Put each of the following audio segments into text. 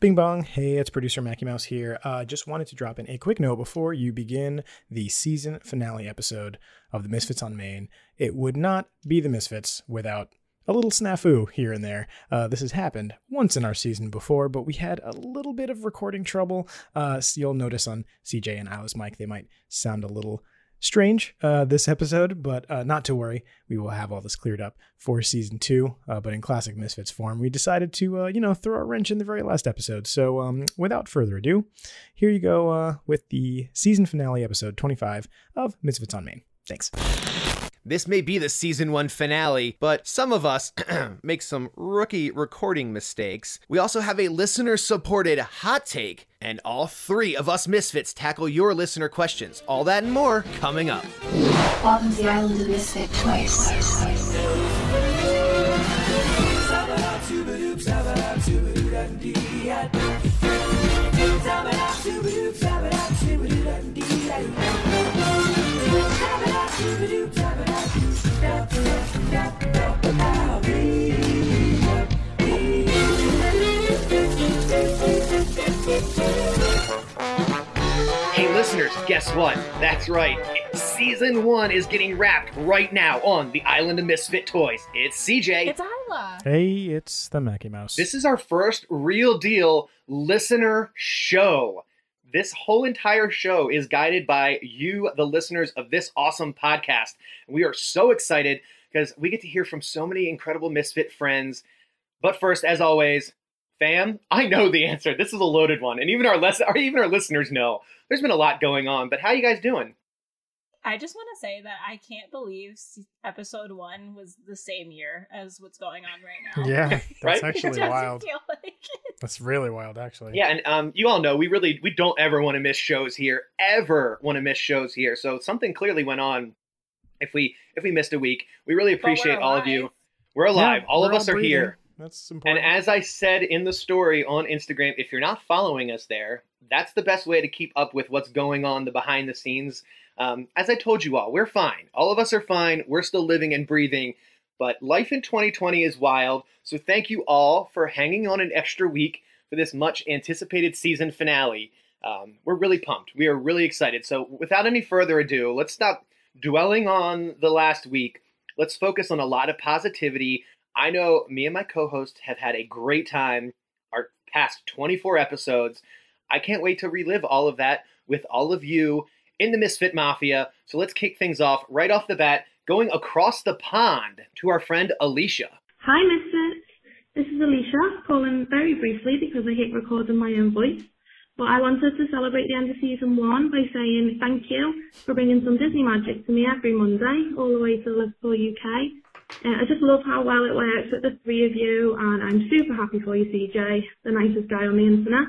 Bing bong. Hey, it's producer Mackie Mouse here. Uh, just wanted to drop in a quick note before you begin the season finale episode of The Misfits on Main. It would not be The Misfits without a little snafu here and there. Uh, this has happened once in our season before, but we had a little bit of recording trouble. Uh, so you'll notice on CJ and Alice Mike, they might sound a little strange uh, this episode, but uh, not to worry. We will have all this cleared up for season two. Uh, but in classic Misfits form, we decided to, uh, you know, throw a wrench in the very last episode. So um, without further ado, here you go uh, with the season finale episode 25 of Misfits on Main. Thanks. This may be the season one finale, but some of us make some rookie recording mistakes. We also have a listener supported hot take, and all three of us misfits tackle your listener questions. All that and more coming up. Welcome to the island of Misfit Toys. Hey, listeners, guess what? That's right. Season one is getting wrapped right now on the Island of Misfit Toys. It's CJ. It's Isla. Hey, it's the Mackie Mouse. This is our first real deal listener show. This whole entire show is guided by you, the listeners of this awesome podcast. We are so excited because we get to hear from so many incredible Misfit friends. But first, as always, fam, I know the answer. This is a loaded one, and even our less, or even our listeners know. There's been a lot going on, but how you guys doing? I just want to say that I can't believe episode one was the same year as what's going on right now. yeah, that's Right? Actually wild. feel like. That's really wild, actually. Yeah, and um, you all know we really we don't ever want to miss shows here, ever want to miss shows here. So something clearly went on. If we if we missed a week, we really appreciate all of you. We're alive. Yeah, all of we're us are breathing. here. That's important. And as I said in the story on Instagram, if you're not following us there, that's the best way to keep up with what's going on the behind the scenes. Um, as I told you all, we're fine. All of us are fine. We're still living and breathing. But life in 2020 is wild. So thank you all for hanging on an extra week for this much anticipated season finale. Um, we're really pumped. We are really excited. So without any further ado, let's stop dwelling on the last week. Let's focus on a lot of positivity. I know me and my co host have had a great time our past 24 episodes. I can't wait to relive all of that with all of you in the Misfit Mafia. So let's kick things off right off the bat, going across the pond to our friend Alicia. Hi, Misfits. This is Alicia, calling very briefly because I hate recording my own voice. But I wanted to celebrate the end of season one by saying thank you for bringing some Disney magic to me every Monday, all the way to Liverpool, UK. Uh, I just love how well it works with the three of you, and I'm super happy for you, CJ, the nicest guy on the internet.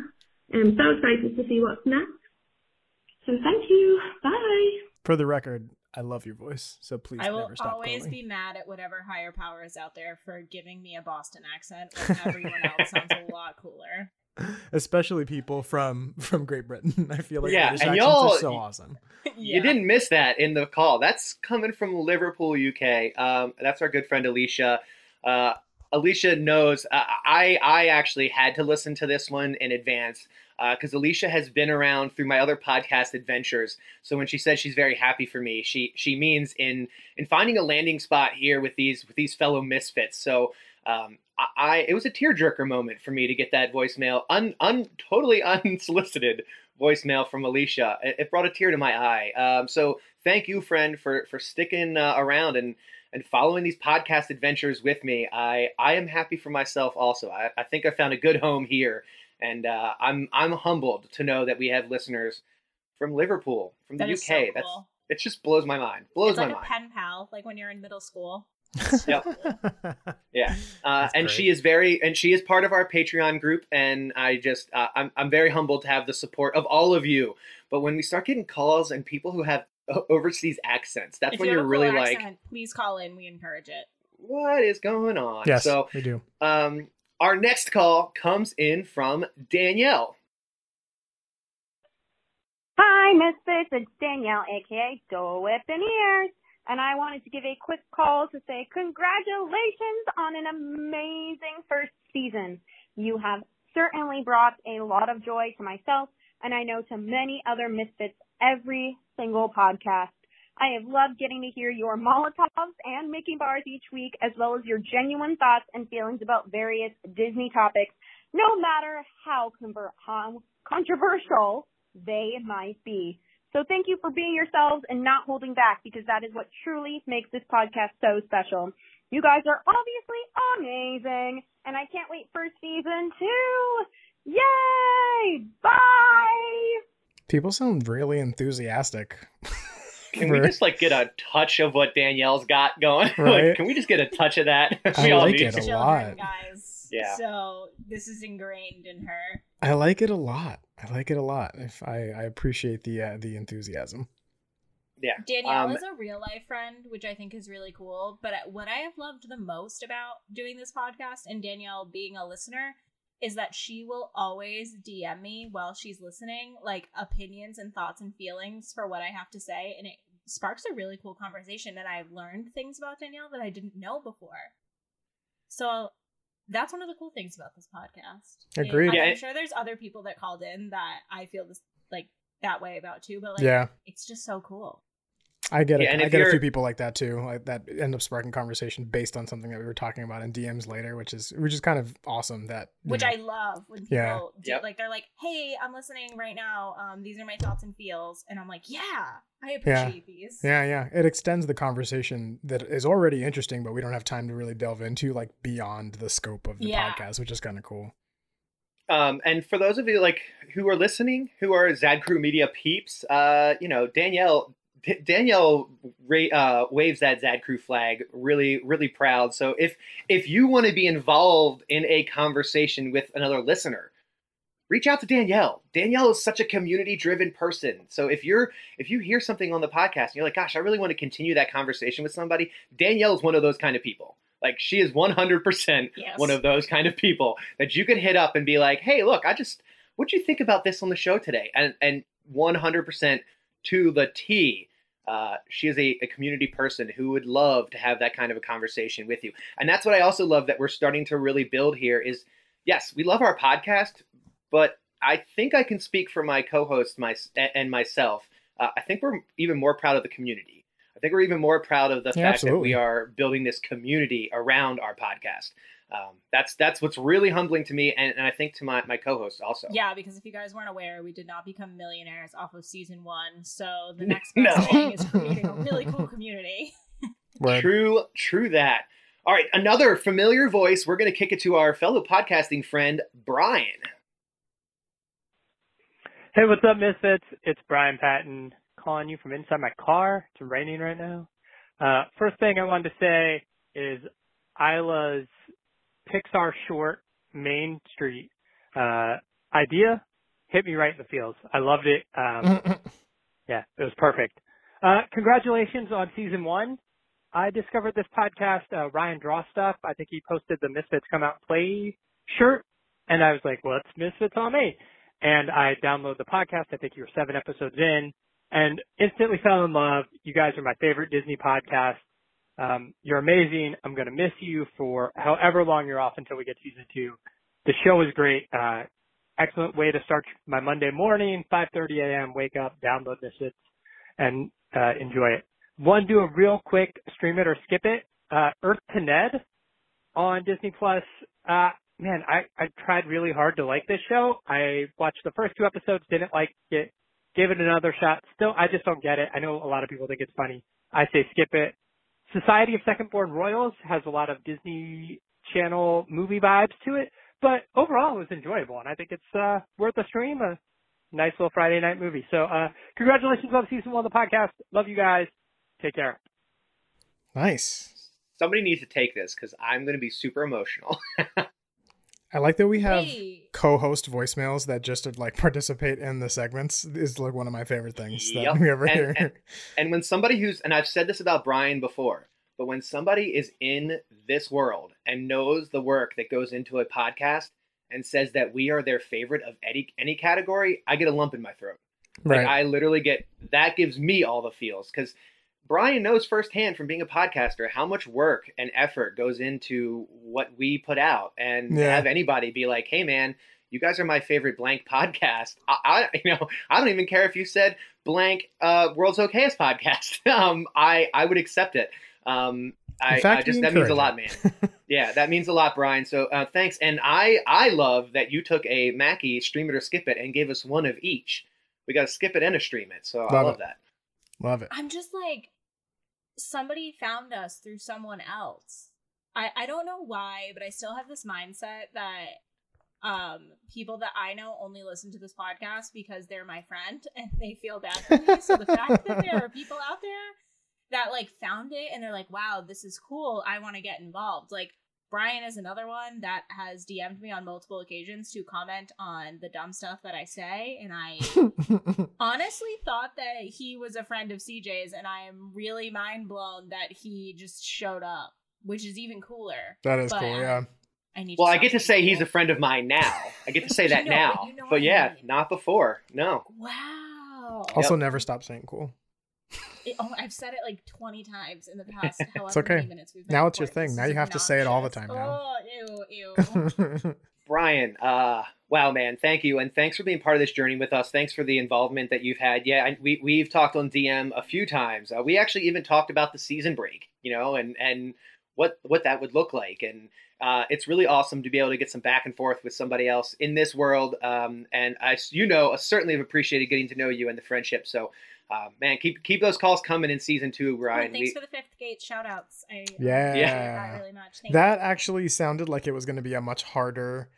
I'm so excited to see what's next. So thank you. Bye. For the record, I love your voice, so please I will never stop always calling. be mad at whatever higher power is out there for giving me a Boston accent when everyone else sounds a lot cooler. Especially people from from Great Britain. I feel like Yeah, British and y'all- are so awesome. You didn't miss that in the call. That's coming from Liverpool, UK. Um, that's our good friend Alicia. Uh, Alicia knows. Uh, I I actually had to listen to this one in advance because Alicia has been around through my other podcast adventures. So when she says she's very happy for me, she she means in in finding a landing spot here with these with these fellow misfits. So um, I, it was a tearjerker moment for me to get that voicemail, un, un totally unsolicited voicemail from Alicia. It, it brought a tear to my eye. Um, so thank you, friend, for for sticking uh, around and and following these podcast adventures with me. I I am happy for myself also. I, I think I found a good home here, and uh, I'm I'm humbled to know that we have listeners from Liverpool, from the UK. so That's cool. it. Just blows my mind. Blows It's my like a mind. pen pal, like when you're in middle school. Yep. Yeah, uh, and great. she is very, and she is part of our Patreon group, and I just, uh, I'm, I'm very humbled to have the support of all of you. But when we start getting calls and people who have overseas accents, that's if when you you're really cool like, accent, please call in. We encourage it. what is going on? yes, So, we do. um, our next call comes in from Danielle. Hi, Misfits. It's Danielle, aka Dole Whip and Ears. And I wanted to give a quick call to say congratulations on an amazing first season. You have certainly brought a lot of joy to myself and I know to many other misfits every single podcast. I have loved getting to hear your Molotovs and Mickey bars each week, as well as your genuine thoughts and feelings about various Disney topics, no matter how, how controversial they might be. So thank you for being yourselves and not holding back because that is what truly makes this podcast so special. You guys are obviously amazing and I can't wait for season two. Yay! Bye! People sound really enthusiastic. Can we just like get a touch of what Danielle's got going? Right. like, can we just get a touch of that? I we all like need it a Children, lot. guys. Yeah. So this is ingrained in her. I like it a lot. I like it a lot. If I, I appreciate the uh, the enthusiasm. Yeah. Danielle Um, is a real life friend, which I think is really cool. But what I have loved the most about doing this podcast and Danielle being a listener is that she will always DM me while she's listening, like opinions and thoughts and feelings for what I have to say. And it sparks a really cool conversation. And I've learned things about Danielle that I didn't know before. So that's one of the cool things about this podcast. And Agreed. I'm, Yeah, sure there's other people that called in that I feel this like that way about too, but like yeah, it's just so cool. I get Yeah, it. and I get a few people like that too. Like that end up sparking conversation based on something that we were talking about in DMs later, which is which is kind of awesome. That which know, I love when people Yeah. do Yep. like they're like, "Hey, I'm listening right now. Um, these are my thoughts and feels," and I'm like, "Yeah, I Yeah. appreciate these." Yeah, yeah. It extends the conversation that is already interesting, but we don't have time to really delve into like beyond the scope of the Yeah. podcast, which is kind of cool. Um, and for those of you like who are listening, who are Zad Crew Media peeps, uh, you know Danielle. D- Danielle ra- uh, waves that Zad Crew flag, really, really proud. So if if you want to be involved in a conversation with another listener, reach out to Danielle. Danielle is such a community-driven person. So if you're if you hear something on the podcast and you're like, "Gosh, I really want to continue that conversation with somebody," Danielle is one of those kind of people. Like she is 100% Yes. one of those kind of people that you could hit up and be like, "Hey, look, I just what'd you think about this on the show today?" And and 100% to the T. Uh, she is a, a community person who would love to have that kind of a conversation with you. And that's what I also love that we're starting to really build here is yes, we love our podcast, but I think I can speak for my co-host my, and myself. Uh, I think we're even more proud of the community. I think we're even more proud of the Yeah, fact that we are building this community around our podcast. Um, that's that's what's really humbling to me, and, and I think to my, my co-host also. Yeah, because if you guys weren't aware, we did not become millionaires off of season one. So the next No. thing is creating a really cool community. Word. True, true that. All right, another familiar voice. We're going to kick it to our fellow podcasting friend, Brian. Hey, what's up, Misfits? It's Brian Patton calling you from inside my car. It's raining right now. Uh, first thing I wanted to say is Isla's Pixar short Main Street uh, idea hit me right in the feels. I loved it. Um, yeah, it was perfect. Uh, congratulations on season one. I discovered this podcast, uh, Ryan Draw Stuff. I think he posted the Misfits Come Out Play shirt. And I was like, what's Misfits on me? And I downloaded the podcast. I think you were seven episodes in and instantly fell in love. You guys are my favorite Disney podcast. Um, you're amazing. I'm going to miss you for however long you're off until we get season two. The show is great. Uh, excellent way to start my Monday morning, 5:30 a.m. Wake up, download Misfits, and uh, enjoy it. One, do a real quick stream it or skip it. Uh, Earth to Ned on Disney Plus. Uh, man, I I tried really hard to like this show. I watched the first two episodes, didn't like it, gave it another shot. Still, I just don't get it. I know a lot of people think it's funny. I say skip it. Society of Second Born Royals has a lot of Disney Channel movie vibes to it, but overall it was enjoyable, and I think it's uh, worth a stream. A nice little Friday night movie. So, uh, congratulations on season one of the podcast. Love you guys. Take care. Nice. Somebody needs to take this because I'm going to be super emotional. I like that we have Hey. co-host voicemails that just uh, like participate in the segments. Is like one of my favorite things that we ever And- hear. and- and when somebody who's, and I've said this about Brian before, but when somebody is in this world and knows the work that goes into a podcast and says that we are their favorite of any any category, I get a lump in my throat. Like right. I literally get that gives me all the feels because Brian knows firsthand from being a podcaster how much work and effort goes into what we put out, and Yeah. have anybody be like, "Hey, man, you guys are my favorite blank podcast. I, I you know, I don't even care if you said blank uh, world's okayest podcast. um, I I would accept it. Um, I, fact, I just that means a lot, man. yeah, that means a lot, Brian. So uh, thanks. And I I love that you took a Mackie stream it or skip it and gave us one of each. We got to skip it and a stream it. So I Love love it. that. Love it. I'm just like somebody found us through someone else. I I don't know why, but I still have this mindset that um people that I know only listen to this podcast because they're my friend and they feel bad for me. so the fact that there are people out there that like found it and they're like, "Wow, this is cool. I want to get involved." Like Brian is another one that has DM'd me on multiple occasions to comment on the dumb stuff that I say, and I honestly thought that he was a friend of CJ's, and I am really mind blown that he just showed up, which is even cooler. that is But, cool. um, Yeah. I need. Well, I get to being say he's a friend of mine now. I get to say You that know, now. but you know but what I yeah, mean. not before. No. Wow. Also, never stop saying cool. It- oh, I've said it like twenty times in the past. However It's okay. Many minutes we've been Now it's your thing. Now you have to say it all the time now. Oh, ew, ew. Brian, uh, wow, man, thank you, and thanks for being part of this journey with us. Thanks for the involvement that you've had. Yeah, I, we we've talked on DM a few times. Uh, we actually even talked about the season break, you know, and and what what that would look like, and uh, it's really awesome to be able to get some back and forth with somebody else in this world. Um, and I, you know, I certainly have appreciated getting to know you and the friendship. So, uh, man, keep keep those calls coming in season two, Well, thanks We- for the fifth gate shout outs. I I Yeah. that really much. Thank that actually sounded like it was going to be a much harder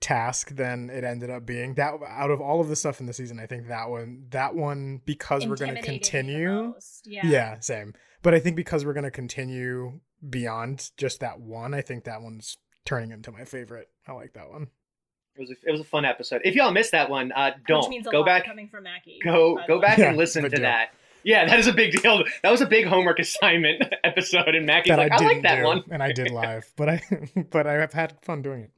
task than it ended up being. That out of all of the stuff in the season, I think that one, that one, because we're going to Intimidated me the continue. Yeah. Yeah. same. But I think because we're going to continue beyond just that one, I think that one's turning into my favorite. I like that one. It was a, it was a fun episode. If y'all missed that one, uh, don't Which means a go lot back. coming from Mackie. go go back Yeah, and listen to deal. that. Yeah, that is a big deal. That was a big homework assignment episode, and Mackie's that like, I I, like that do, one. and I did live, but I but I have had fun doing it.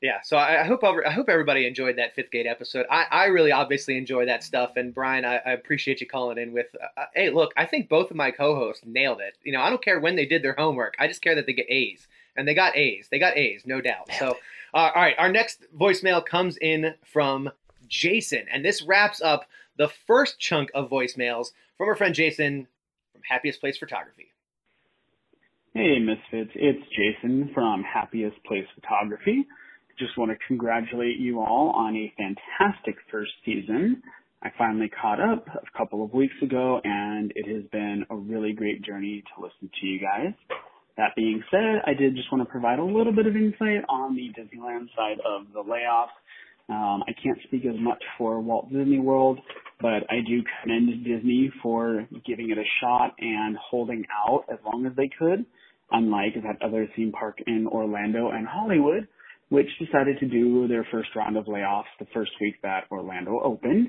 Yeah, so I, I hope I hope everybody enjoyed that fifth gate episode. I, I really obviously enjoy that stuff, and Brian, I, I appreciate you calling in with. Uh, hey, look, I think both of my co-hosts nailed it. You know, I don't care when they did their homework. I just care that they get A's, and they got A's. They got A's, no doubt. So, uh, all right, our next voicemail comes in from Jason, and this wraps up the first chunk of voicemails from our friend Jason from Happiest Place Photography. Hey, Misfits. It's Jason from Happiest Place Photography. Just want to congratulate you all on a fantastic first season. I finally caught up a couple of weeks ago, and it has been a really great journey to listen to you guys. That being said, I did just want to provide a little bit of insight on the Disneyland side of the layoffs. Um, I can't speak as much for Walt Disney World, but I do commend Disney for giving it a shot and holding out as long as they could, unlike that other theme park in Orlando and Hollywood, which decided to do their first round of layoffs the first week that Orlando opened.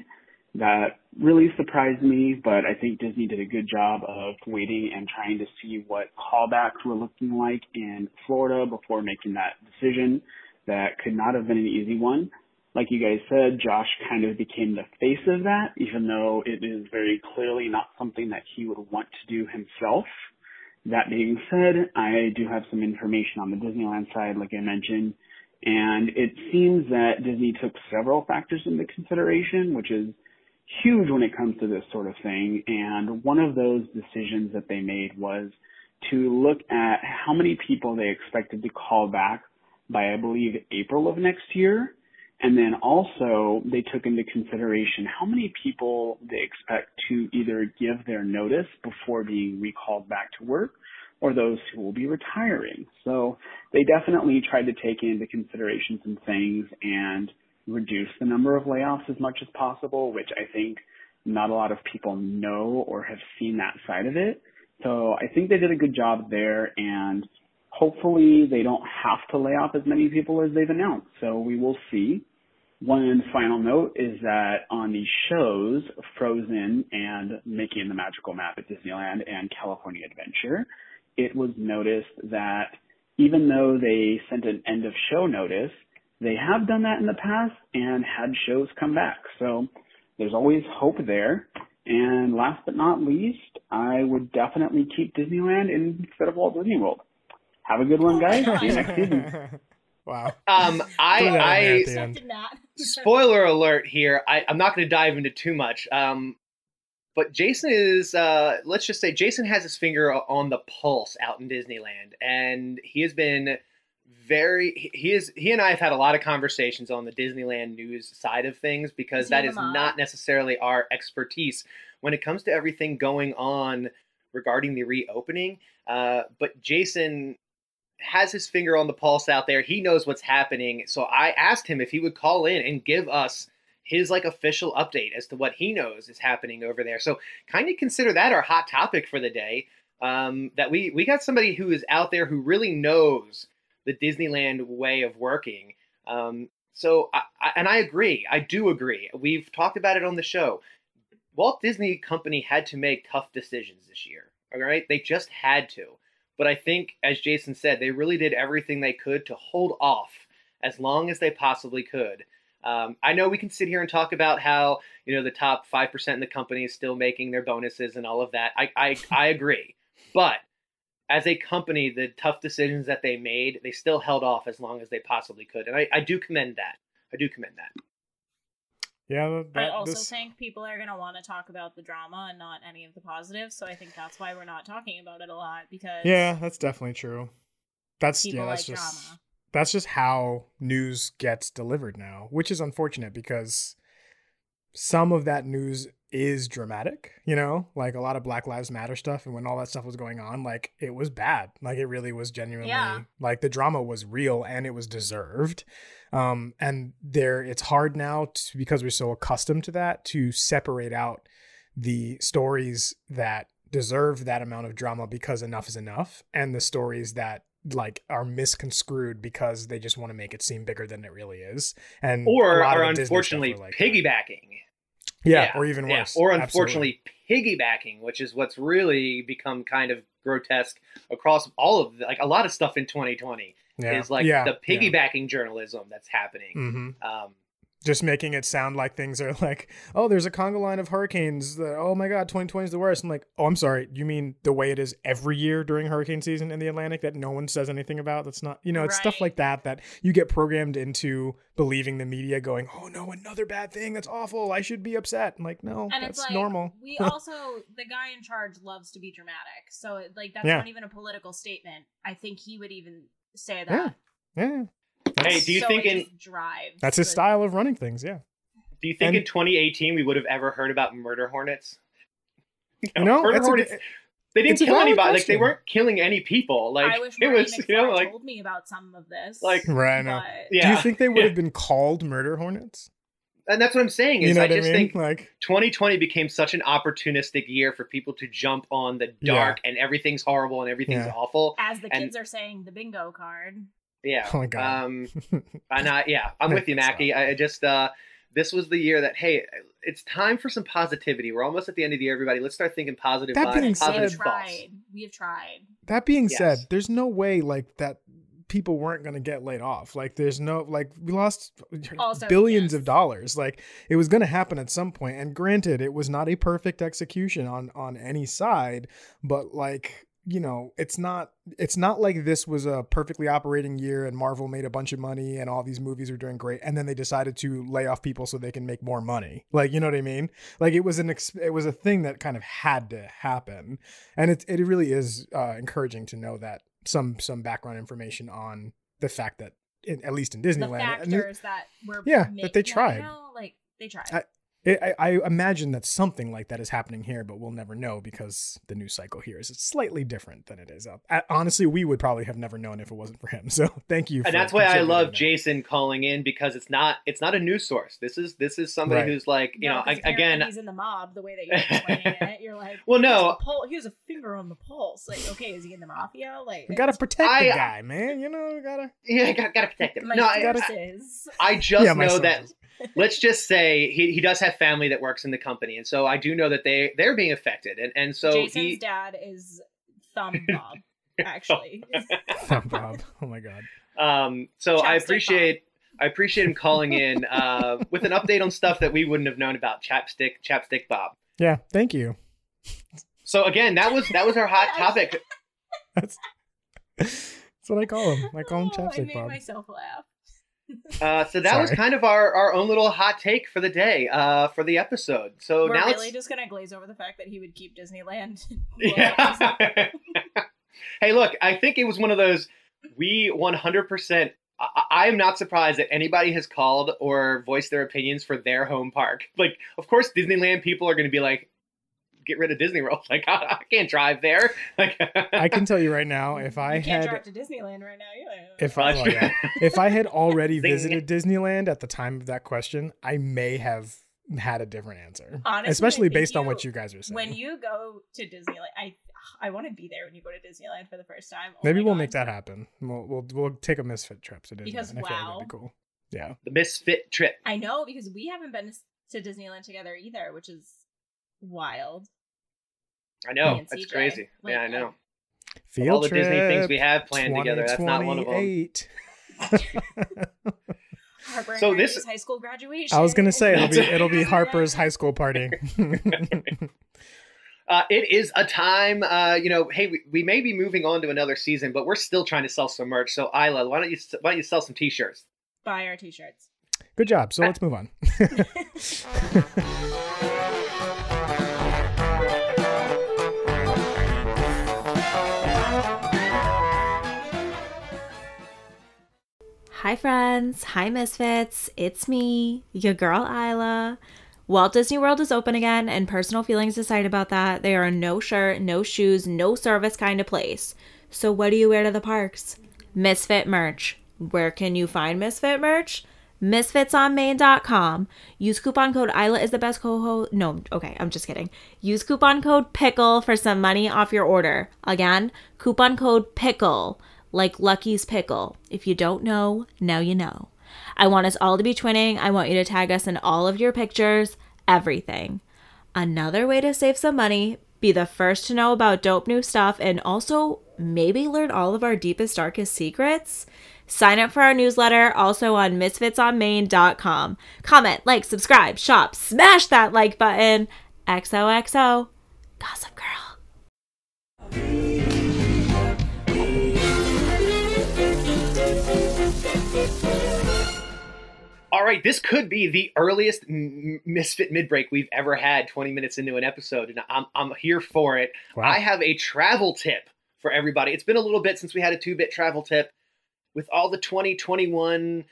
That really surprised me, but I think Disney did a good job of waiting and trying to see what callbacks were looking like in Florida before making that decision. That could not have been an easy one like you guys said, Josh kind of became the face of that, even though it is very clearly not something that he would want to do himself. That being said, I do have some information on the Disneyland side, like I mentioned, and it seems that Disney took several factors into consideration, which is huge when it comes to this sort of thing. And one of those decisions that they made was to look at how many people they expected to call back by, I believe, April of next year. And then also they took into consideration how many people they expect to either give their notice before being recalled back to work or those who will be retiring. So they definitely tried to take into consideration some things and reduce the number of layoffs as much as possible, which I think not a lot of people know or have seen that side of it. So I think they did a good job there and hopefully they don't have to lay off as many people as they've announced. So we will see. One final note is that on the shows Frozen and Mickey and the Magical Map at Disneyland and California Adventure, it was noticed that even though they sent an end of show notice, they have done that in the past and had shows come back. So there's always hope there. And last but not least, I would definitely keep Disneyland instead of Walt Disney World. Have a good one, guys. See you next season. Wow. Um, I, Throw that I at the end. Accepted that. spoiler alert here. I, I'm not going to dive into too much. Um, but Jason is, uh, let's just say, Jason has his finger on the pulse out in Disneyland, and he has been very. He is. He and I have had a lot of conversations on the Disneyland news side of things because that is mob? not necessarily our expertise when it comes to everything going on regarding the reopening. Uh, but Jason has his finger on the pulse out there. He knows what's happening. So I asked him if he would call in and give us his like official update as to what he knows is happening over there. So kind of consider that our hot topic for the day. Um, that we we got somebody who is out there who really knows the Disneyland way of working. Um, so I, I, and I agree. I do agree. We've talked about it on the show. Walt Disney Company had to make tough decisions this year. All right, they just had to. But I think, as Jason said, they really did everything they could to hold off as long as they possibly could. Um, I know we can sit here and talk about how you know the top five percent in the company is still making their bonuses and all of that. I I, I agree, but as a company, the tough decisions that they made, they still held off as long as they possibly could, and I, I do commend that. I do commend that. Yeah, that, I also this- think people are going to want to talk about the drama and not any of the positives. So I think that's why we're not talking about it a lot because yeah, that's definitely true. That's people yeah, like that's just drama. that's just how news gets delivered now, which is unfortunate because some of that news is dramatic, you know, like a lot of Black Lives Matter stuff. And when all that stuff was going on, like it was bad. Like it really was genuinely Yeah. like the drama was real and it was deserved. Um, and there, it's hard now to, because we're so accustomed to that to separate out the stories that deserve that amount of drama because enough is enough and the stories that like are misconstrued because they just want to make it seem bigger than it really is and Or are the Disney stuff unfortunately like piggybacking. yeah, or even Yeah, worse Or Absolutely. unfortunately piggybacking, which is what's really become kind of grotesque across all of the, like a lot of stuff in 2020 yeah. is like yeah, the piggybacking journalism that's happening. yeah. Mhm. Um, just making it sound like things are like oh there's a conga line of hurricanes that, oh my god 2020 is the worst i'm like oh i'm sorry you mean the way it is every year during hurricane season in the atlantic that no one says anything about that's not you know it's stuff like that that you get programmed into believing the media going oh no another bad thing that's awful i should be upset i'm like no And that's it's like normal we also the guy in charge loves to be dramatic. So like that's Yeah. not even a political statement. I think he would even say Yeah. that. yeah Hey, do you so think in just drives that's his style of running things yeah do you think And- in 2018 we would have ever heard about murder hornets? you know murder it's a- they didn't kill valid anybody. Like they weren't killing any people. Like I wish it Marty was, McFly you know, like told me about some of this. like- right I know. but- yeah. do you think they would yeah. have been called murder hornets and that's what I'm saying. Is you know I what i just mean think like 2020 became such an opportunistic year for people to jump on the Yeah. dark and everything's horrible and everything's Yeah. awful. as the and- kids are saying, the bingo card. Yeah. oh my god Um, and I, yeah, I'm with you, Stop. Mackie. I I just, uh, this was the year that, hey, it's time for some positivity. We're almost at the end of the year, everybody. Let's start thinking positive That vibes, being we positive said- have tried. We have tried. That being said, there's no way like that people weren't going to get laid off. Like there's no like we lost Also, billions yes. of dollars. Like it was going to happen at some point. And granted, it was not a perfect execution on on any side, but like you know, it's not it's not like this was a perfectly operating year and Marvel made a bunch of money and all these movies are doing great and then they decided to lay off people so they can make more money. Like, you know what I mean? Like it was an ex- it was a thing that kind of had to happen. And it it really is uh, encouraging to know that some some background information on the fact that in, at least in The Disneyland and factors that were Yeah, that they tried. know, like they tried. I- I, I imagine that something like that is happening here, but we'll never know because the news cycle here is slightly different than it is up. Uh, Honestly, we would probably have never known if it wasn't for him. So thank you. And for that's why I love that. Jason calling in because it's not it's not a news source. This is this is somebody Right. who's like you No, know 'cause I, again he's in the mob. The way that you're explaining it, you're like, Well, no. a he has a finger on the pulse. Like, okay, is he in the mafia? Like, We gotta protect I- the guy, man. You know, we gotta. yeah gotta, gotta protect him. my no, I, gotta- I just Yeah, my know that sources. Let's just say he, he does have family that works in the company, and so I do know that they they're being affected, and and so Jason's he dad is Thumb Bob, actually. Thumb Bob. Oh my god. um so I Chapstick appreciate I appreciate him calling in uh with an update on stuff that we wouldn't have known about chapstick chapstick Bob. Yeah. Thank you. So again, that was that was our hot topic. That's. That's what I call him. I call him Oh, I chapstick made Bob. myself laugh. Uh, so that was kind of our, our own little hot take for the day, uh, for the episode. So We're now really it's just gonna glaze over the fact that he would keep Disneyland. yeah. hey, look, I think it was one of those we 100%. I- I am not surprised that anybody has called or voiced their opinions for their home park. Like, of course, Disneyland people are going to be like, "Get rid of Disney World." Like, I, I can't drive there. Like, I can tell you right now, if I you can't had drive to Disneyland right now. Yeah. if I well, yeah. if I had already visited Disneyland at the time of that question, I may have had a different answer. Honestly, Especially I think based on what you guys are saying. When you go to Disneyland, I I want to be there when you go to Disneyland for the first time. Oh Maybe we'll God. make that happen. We'll we'll, we'll take a misfit trip to Disneyland. Because, I feel like wow. that'd be cool. Yeah. the misfit trip. I know because we haven't been to Disneyland together either, which is wild. I know. Me That's CJ. crazy. Like, yeah, I know. Field all the. Disney things we have planned together, that's not one of them. 2028. Harper So Harry's this- high school graduation. I was gonna say it'll be it'll be Harper's high school party. Uh, it is a time, uh, you know. Hey, we, we may be moving on to another season, but we're still trying to sell some merch. So, Isla, why don't you why don't you sell some T-shirts? Buy our t-shirts. Good job. So let's move on. Hi, friends. Hi, Misfits. It's me, your girl Isla. Walt Disney World is open again, and personal feelings aside about that, they are no shirt, no shoes, no service kind of place. So, what do you wear to the parks? Misfit merch. Where can you find Misfit merch? Misfitsonmain.com. Use coupon code Isla is the best co-host. No, okay, I'm just kidding. Use coupon code PICKLE for some money off your order. Again, coupon code PICKLE, like Lucky's Pickle. If you don't know, now you know. I want us all to be twinning. I want you to tag us in all of your pictures, everything. Another way to save some money, be the first to know about dope new stuff, and also maybe learn all of our deepest, darkest secrets. Sign up for our newsletter also on misfitsonmain.com. Comment, like, subscribe, shop, smash that like button. XOXO. Gossip Girl. All right, this could be the earliest m- Misfit Midbreak we've ever had. Twenty minutes into an episode, and I'm I'm here for it. Wow. I have a travel tip for everybody. It's been a little bit since we had a two bit travel tip. With all the 2021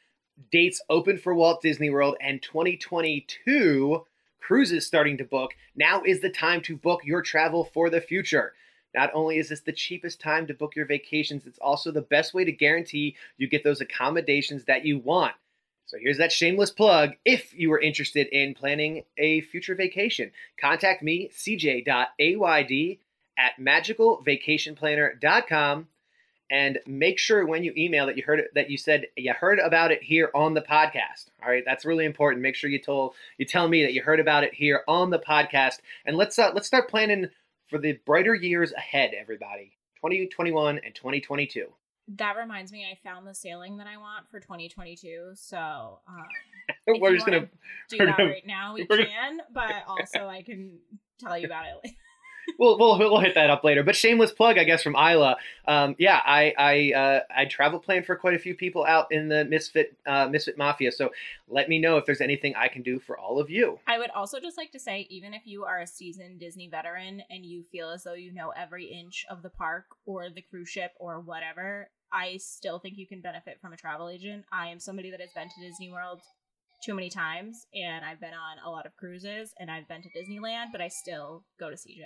dates open for Walt Disney World and 2022 cruises starting to book, now is the time to book your travel for the future. Not only is this the cheapest time to book your vacations, it's also the best way to guarantee you get those accommodations that you want. So here's that shameless plug. If you are interested in planning a future vacation, contact me, cj.ayd at magicalvacationplanner.com and make sure when you email that you heard it, that you said you heard about it here on the podcast. All right, that's really important. Make sure you told you tell me that you heard about it here on the podcast, and let's uh, let's start planning for the brighter years ahead, everybody. 2021 and 2022. That reminds me, I found the sailing that I want for 2022. So um, We're just gonna do that gonna- right now. We gonna- can, but also I can tell you about it. later. we'll, we'll we'll hit that up later. But shameless plug, I guess, from Isla. Um, yeah, I I uh, I travel plan for quite a few people out in the Misfit uh, Misfit Mafia. So let me know if there's anything I can do for all of you. I would also just like to say, even if you are a seasoned Disney veteran and you feel as though you know every inch of the park or the cruise ship or whatever, I still think you can benefit from a travel agent. I am somebody that has been to Disney World too many times, and I've been on a lot of cruises, and I've been to Disneyland, but I still go to CJ.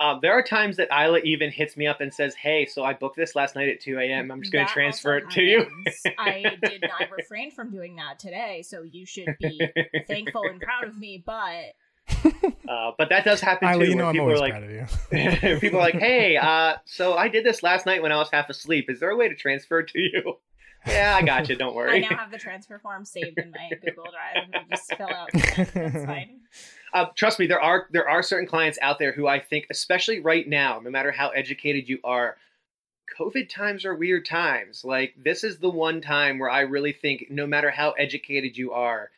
Um, there are times that Isla even hits me up and says, "Hey, so I booked this last night at 2 a.m. I'm just going to transfer it to you." I did not refrain from doing that today, so you should be thankful and proud of me. But Uh, but that does happen Isla, too. you where know I'm people always are like, proud of you. people are like, "Hey, uh, so I did this last night when I was half asleep. Is there a way to transfer it to you?" yeah, I got you. Don't worry. I now have the transfer form saved in my Google Drive. and just fill out. That's fine. Uh, trust me, there are there are certain clients out there who I think, especially right now, no matter how educated you are, COVID times are weird times. Like this is the one time where I really think, no matter how educated you are,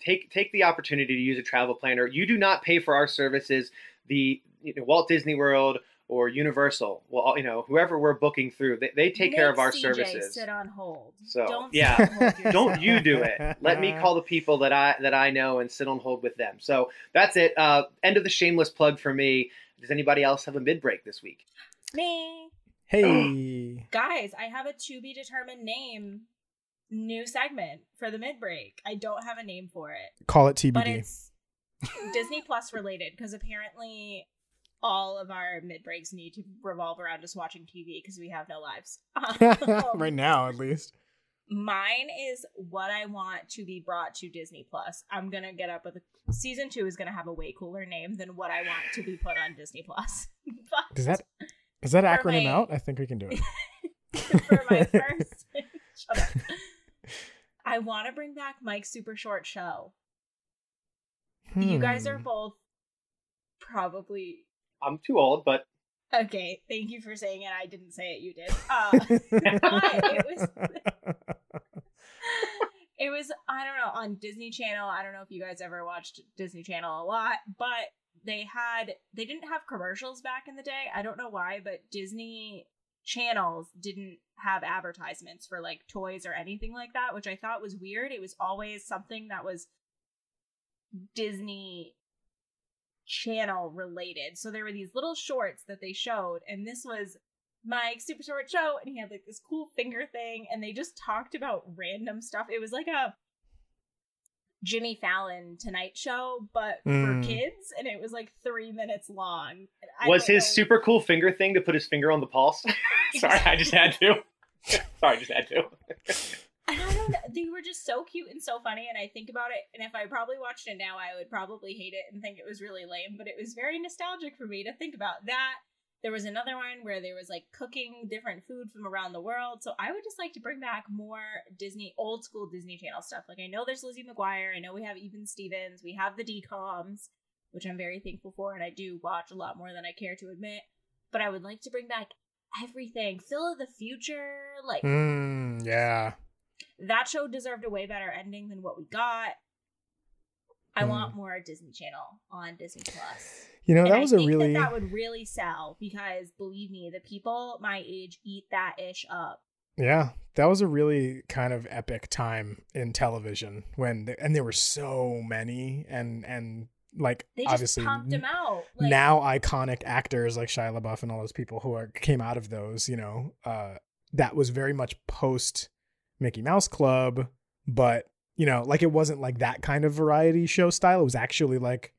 take take the opportunity to use a travel planner. You do not pay for our services. The you know, Walt Disney World or Universal. Well, you know, whoever we're booking through, they, they take care of Make our CJ services. Sit on hold. So Don't yeah, hold don't you do it. Let me call the people that I that I know and sit on hold with them. So that's it. Uh, end of the shameless plug for me. Does anybody else have a mid break this week? Me. Hey. Guys, I have a to be determined name new segment for the mid break. I don't have a name for it. Call it TBD. But it's Disney Plus related because apparently all of our mid breaks need to revolve around just watching TV because we have no lives. Um, right now, at least. Mine is what I want to be brought to Disney Plus. I'm gonna get up with a season two is gonna have a way cooler name than what I want to be put on Disney Plus. But Does that is that acronym my- out? I think we can do it. for my first. I want to bring back Mike's super short show. You guys are Hmm. both probably I'm too old, but okay. Thank you for saying it. I didn't say it. You did. Uh, but it was it was I don't know on Disney Channel. I don't know if you guys ever watched Disney Channel a lot, but they had they didn't have commercials back in the day. I don't know why, but Disney channels didn't have advertisements for like toys or anything like that, which I thought was weird. It was always something that was Disney channel related. So there were these little shorts that they showed, and this was Mike's super short show, and he had like this cool finger thing, and they just talked about random stuff. It was like a Jimmy Fallon Tonight Show, but for Mm. kids, and it was like three minutes long. I was his know- super cool finger thing to put his finger on the pulse? Sorry, I just had to. Sorry, I just had to. And I don't know. They were just so cute and so funny. And I think about it, and if I probably watched it now, I would probably hate it and think it was really lame. But it was very nostalgic for me to think about that. There was another one where there was like cooking different food from around the world. So I would just like to bring back more Disney, old school Disney Channel stuff. Like I know there's Lizzie McGuire. I know we have Even Stevens. We have the DComs, which I'm very thankful for. And I do watch a lot more than I care to admit. But I would like to bring back everything. Phil of the Future. Like Mm, yeah. that show deserved a way better ending than what we got. I Hmm. want more Disney Channel on Disney Plus. You know, And that I was a really that, that would really sell because believe me, the people my age eat that ish up. Yeah, that was a really kind of epic time in television when and there were so many and and like They just obviously pumped them out. Like, now iconic actors like Shia LaBeouf and all those people who are came out of those, you know, uh that was very much post Mickey Mouse Club, but you know, like it wasn't like that kind of variety show style. It was actually like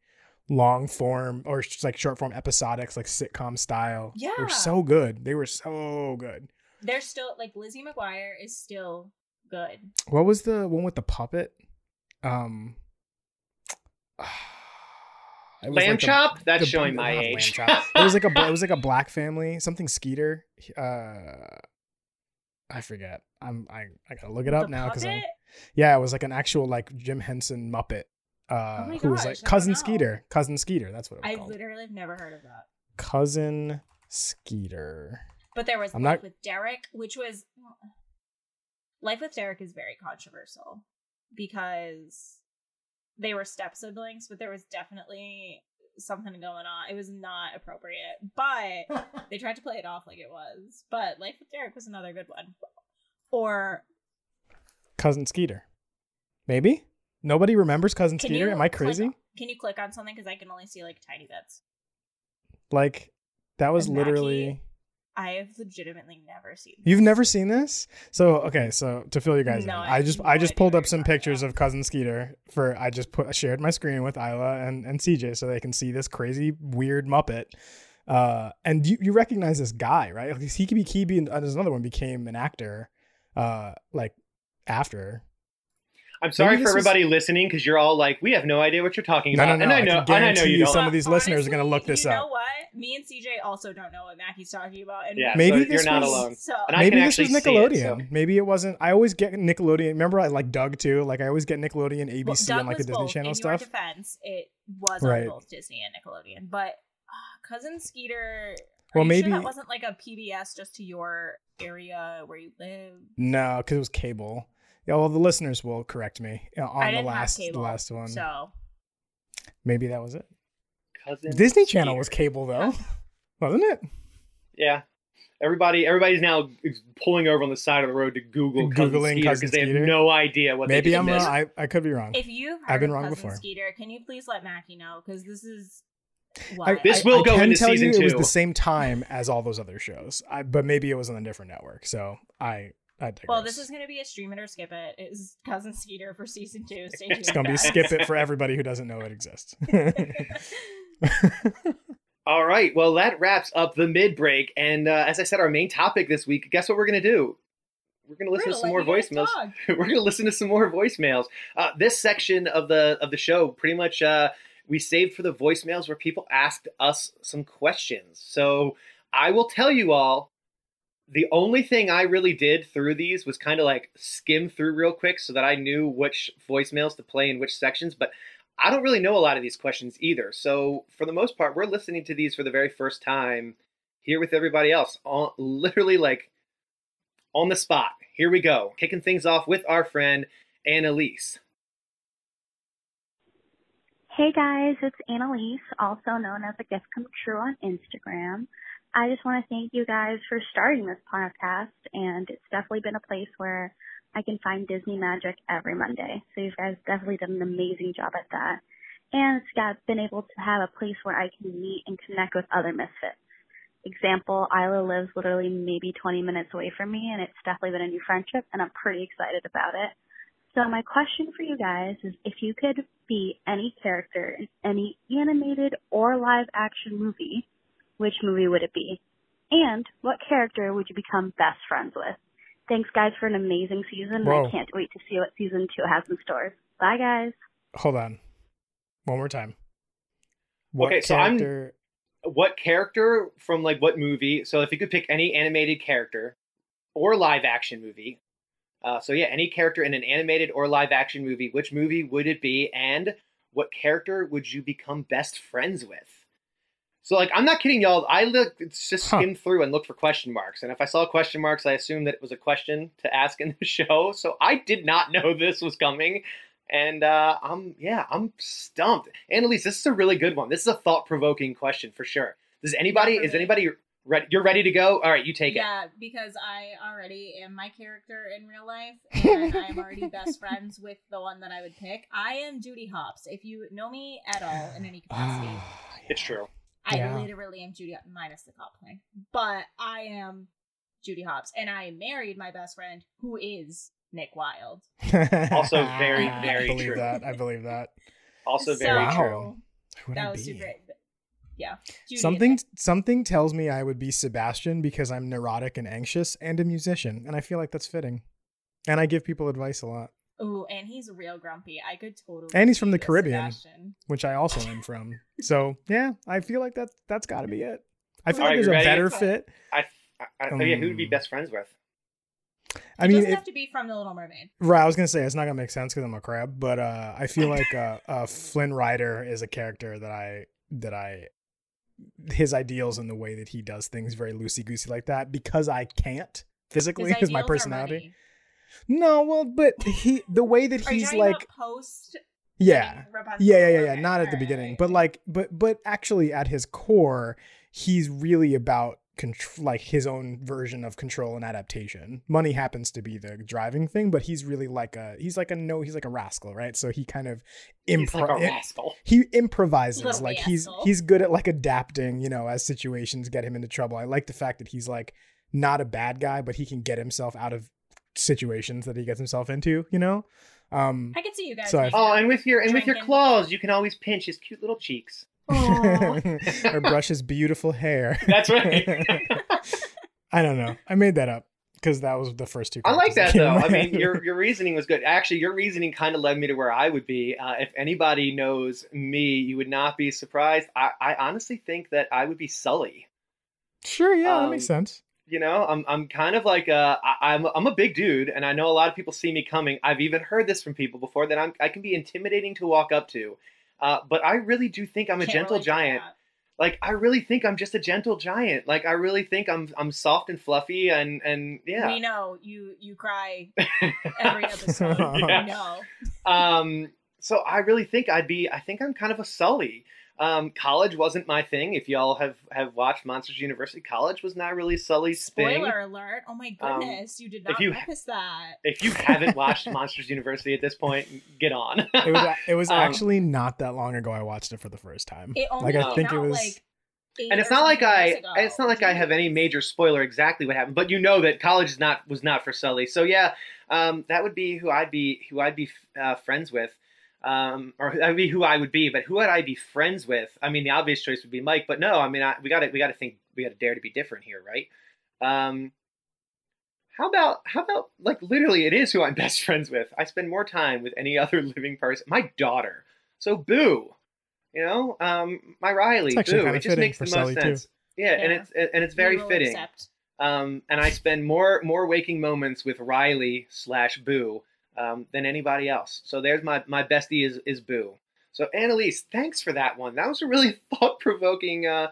long form or just like short form episodics, like sitcom style. Yeah. they Yeah. were so good. They were so good. they're still like Lizzie McGuire is still good. What was the one with the puppet? Um, it was Lamb like the- chop? That's the- showing my not Lamb age. Chop. it was like a it was like a black family, something Skeeter. Uh, I forget. I'm I I gotta look it up The now because puppet? yeah, it was like an actual like Jim Henson Muppet. Uh, Oh who was like cousin. Skeeter, cousin Skeeter. That's what it was I called. literally have never heard of that. Cousin Skeeter. But there was I'm Life not- with Derek, which was Life with Derek is very controversial because they were step siblings, but there was definitely something going on. It was not appropriate, but they tried to play it off like it was. But Life with Derek was another good one. Or Cousin Skeeter. Maybe nobody remembers cousin can Skeeter. Am I click- crazy? can you click on something because I can only see like tiny bits. Like that was And literally. I have legitimately never seen. You've never seen this? So okay, so to fill you guys No, in, I I just have I just pulled up some pictures of cousin Skeeter for I just put shared my screen with Isla and and CJ so they can see this crazy weird Muppet. Uh, and you you recognize this guy right? Like, he could be he be there's another one became an actor, uh, like after. I'm sorry for this was- everybody listening because you're all like, we have no idea what you're talking about. no, no. And I I know, can and I know you you don't. some of these listeners are gonna look Honestly, this you up. know what? Me and CJ also don't know what Mackie's talking about. And Yeah, Maybe so this you're not was- alone. So Maybe this was actually see it, Nickelodeon. so- Maybe it wasn't. I always get Nickelodeon. Remember, I like Doug too. Like I always get Nickelodeon, ABC, Well, and like the Disney both. Channel in stuff. Your defense, it was Right. on both Disney and Nickelodeon. But uh, cousin Skeeter. Well, you maybe- sure that wasn't like a PBS just to your area where you live. No, because it was cable. Yeah, well, the listeners will correct me uh, I on the last cable, the last one. So Maybe that was it. Cousin Disney Channel Skeeter. was cable though. wasn't it? Yeah. Everybody, everybody's now pulling over on the side of the road to Google cousin Googling Skeeter cousin because they have Skeeter? no idea what Maybe they I'm wrong. I, I could be wrong. If you've heard I've been wrong Cousin before. Skeeter, can you please let Mackie know? Because this is I, wild. This I- will I go can into tell season you It was the same time as all those other shows, I, but maybe it was on a different network. So I, I digress. Well, this is going to be a stream it or skip it. it. Is Cousin Skeeter for season two? Stay tuned. It's gonna be skip it for everybody who doesn't know it exists. All right. Well, that wraps up the mid break. And uh, as I said, our main topic this week. Guess what we're gonna do? We're gonna listen We're to some more let you guys voicemails. we're gonna listen to some more voicemails. Uh, this section of the of the show, pretty much, uh, we saved for the voicemails where people asked us some questions. So I will tell you all. The only thing I really did through these was kind of like skim through real quick so that I knew which voicemails to play in which sections. But I don't really know a lot of these questions either. So for the most part, we're listening to these for the very first time here with everybody else, on, literally like on the spot. Here we go, kicking things off with our friend Annalise. Hey guys, it's Annalise, also known as a gift come true on Instagram. I just want to thank you guys for starting this podcast, and it's definitely been a place where I can find Disney magic every Monday. So you guys definitely done an amazing job at that. And it's got been able to have a place where I can meet and connect with other misfits. Example, Isla lives literally maybe 20 minutes away from me, and it's definitely been a new friendship, and I'm pretty excited about it. So my question for you guys is if you could be any character in any animated or live action movie, which movie would it be? And what character would you become best friends with? Thanks guys for an amazing season and Whoa. I can't wait to see what season two has in store. Bye guys. Hold on, one more time. What Okay, so I'm- character? What character from like what movie? So if you could pick any animated character or live action movie. Uh, so yeah, any character in an animated or live action movie, which movie would it be? And what character would you become best friends with? So like I'm not kidding y'all. I look it's just Huh. skimmed through and looked for question marks. And if I saw question marks, I assumed that it was a question to ask in the show. So I did not know this was coming. And uh, I'm yeah, I'm stumped. Annalise, this is a really good one. This is a thought-provoking question for sure. Does anybody Yeah, is anybody ready? You're ready to go? All right, you take it. yeah, because I already am my character in real life, and I'm already best friends with the one that I would pick. I am Judy Hopps. If you know me at all in any capacity, It's true. I Yeah. literally am Judy minus the cop thing. But I am Judy Hopps, and I married my best friend, who is Nick Wilde. Also very, very I believe true. that. I believe that. Also very Wow. true. Who would that I was be? super. Yeah, Judy something something tells me I would be Sebastian because I'm neurotic and anxious and a musician, and I feel like that's fitting. And I give people advice a lot, Nick. Ooh, and he's real grumpy. I could totally. and he's from the Caribbean, Sebastian. which I also am from. So yeah, I feel like that's that's got to be it. I feel All like right, there's a ready? better fit. I, I, I oh, yeah, who would be Um, best friends with? I it mean, doesn't if, have to be from The Little Mermaid. right? I was gonna say it's not gonna make sense because I'm a crab, but uh, I feel like uh, uh, Flynn Rider is a character that I that I his ideals and the way that he does things very loosey goosey like that because I can't physically His is my ideals are personality. Money. No, well, but he the way that Are he's like post? yeah. Yeah, yeah, yeah, yeah. Okay, Not at the alright, beginning, but like, but but actually, at his core, he's really about control, like his own version of control and adaptation. Money happens to be the driving thing, but he's really like a he's like a no, he's like a rascal, right? So he kind of improv like a impro- rascal. he improvises Little like he's rascal. he's good at like adapting you know as situations get him into trouble i like the fact that he's like not a bad guy but he can get himself out of situations that he gets himself into you know um I can see you guys. So I- Oh, and with your and with your claws, you can always pinch his cute little cheeks. or brush his beautiful hair That's right. i don't know i made that up because that was the first two I like that characters though. I mean, your your reasoning was good. Actually, your reasoning kind of led me to where I would be. Uh, if anybody knows me, you would not be surprised. I, I honestly think that I would be Sully. sure yeah that makes um, sense You know, I'm I'm kind of like a I, I'm I'm a big dude, and I know a lot of people see me coming. I've even heard this from people before that I'm I can be intimidating to walk up to, uh, but I really do think I'm a Can't gentle to giant. Like I really think I'm just a gentle giant. Like I really think I'm I'm soft and fluffy and and yeah. We know you. You cry every episode. Yeah. We know. Um, so I really think I'd be. I think I'm kind of a Sully. Um, college wasn't my thing. If y'all have have watched Monsters University, college was not really Sully's thing. Spoiler alert! Oh my Um, goodness, you did if not you- preface that. If you haven't watched Monsters University at this point, get on. It was it was Um, actually not that long ago I watched it for the first time. It only like I came think it was like, and it's not like I ago. it's not like I have any major spoiler exactly what happened, but you know that college is not was not for Sully. So yeah, um, that would be who I'd be who I'd be uh, friends with, um, or that would be who I would be. But who would I be friends with? I mean, the obvious choice would be Mike, but no, I mean, I, we got to we got to think we got to dare to be different here, right? Um, how about how about like literally it is who I'm best friends with. I spend more time with any other living person. My daughter. So boo. You know, um, my Riley, boo. It just makes the most too. sense. Yeah, and it's and it's very fitting. accept. Um, and I spend more more waking moments with Riley slash Boo um, than anybody else. So there's my my bestie is is Boo. So Annalise, thanks for that one. That was a really thought provoking. Uh,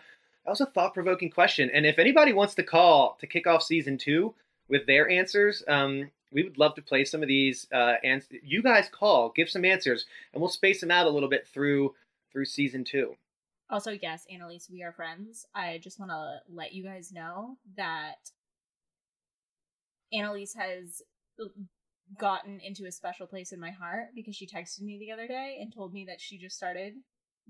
that was a thought provoking question. And if anybody wants to call to kick off season two with their answers, um, we would love to play some of these. Uh, and you guys call, give some answers, and we'll space them out a little bit through through season two. Also, yes, Annalise, we are friends. I just want to let you guys know that Annalise has gotten into a special place in my heart because she texted me the other day and told me that she just started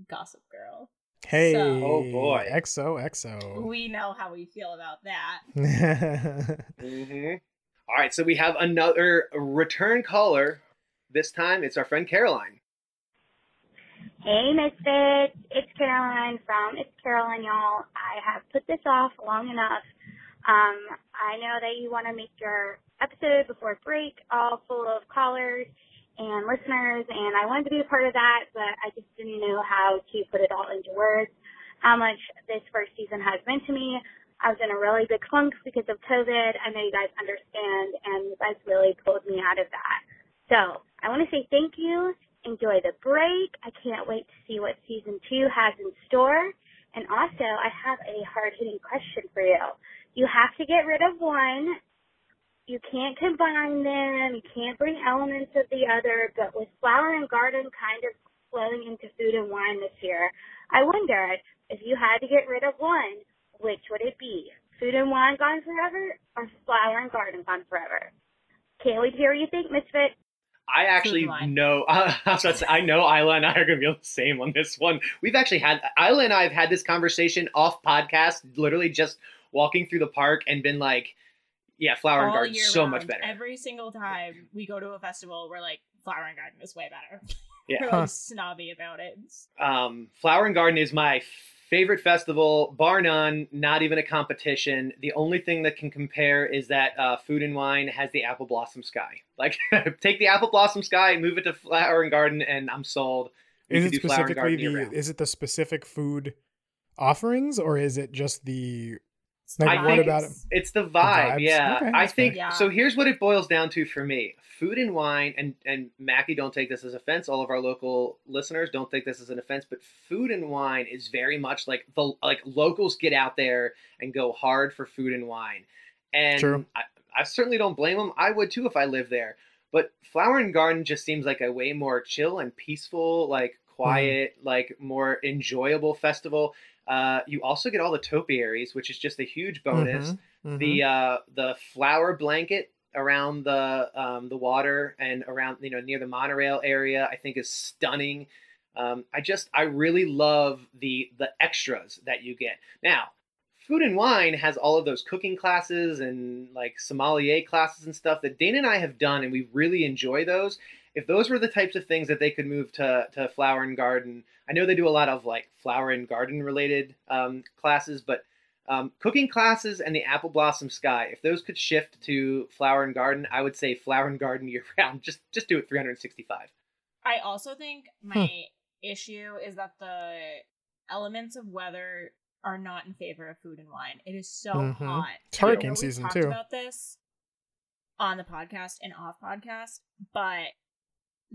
Gossip Girl. Hey, So- Oh, boy. XOXO. We know how we feel about that. hmm All right, so we have another return caller. This time it's our friend Caroline. Hey, Misfits. It's Caroline from It's Caroline, y'all. I have put this off long enough. Um, I know that you want to make your episode before break all full of callers and listeners, and I wanted to be a part of that, but I just didn't know how to put it all into words. How much this first season has meant to me. I was in a really big funk because of COVID. I know you guys understand, and you guys really pulled me out of that. So I want to say thank you. Enjoy the break. I can't wait to see what season two has in store. And also, I have a hard hitting question for you. You have to get rid of one. You can't combine them. You can't bring elements of the other. But with flower and garden kind of flowing into food and wine this year, I wonder if you had to get rid of one, which would it be? Food and wine gone forever or flower and garden gone forever? Can't wait to hear what you think, Misfit. I actually line. know. I, was about to say, I know Isla and I are going to be on the same on this one. We've actually had Isla and I have had this conversation off podcast, literally just walking through the park and been like, "Yeah, flower and garden year so round, much better." Every single time we go to a festival, we're like, Flower and Garden is way better. Yeah. we're Huh. like snobby about it. um, Flower and Garden is my favorite festival, bar none. Not even a competition. The only thing that can compare is that uh, Food and Wine has the Apple Blossom Sky. Like, take the Apple Blossom Sky, move it to Flower and Garden, and I'm sold. We is it do Flower and specifically the is it the specific food offerings or is it just the like I what think about it? It's the vibe, vibes? yeah. Okay, I think. Yeah. so. Here's what it boils down to for me: food and wine, and and Mackie, don't take this as offense. All of our local listeners don't take this as an offense, but food and wine is very much like the like locals get out there and go hard for food and wine, and True. I, I certainly don't blame them. I would too if I lived there. But flower and garden just seems like a way more chill and peaceful, like hmm. quiet, like more enjoyable festival. Uh, you also get all the topiaries, which is just a huge bonus Mhm, mhm. the uh, the flower blanket around the um, the water and around you know near the monorail area I think is stunning. Um, I just I really love the the extras that you get. Now, Food and Wine has all of those cooking classes and like sommelier classes and stuff that Dana and I have done, and we really enjoy those. If those were the types of things that they could move to to Flower and Garden, I know they do a lot of like flower and garden related um, classes, but um, cooking classes and the apple blossom sky. If those could shift to flower and garden, I would say flower and garden year round. Just just do it 365. I also think my issue is that the elements of weather are not in favor of food and wine. It is so Mhm. hot. It's And hurricane season, talked too. About this on the podcast and off podcast, but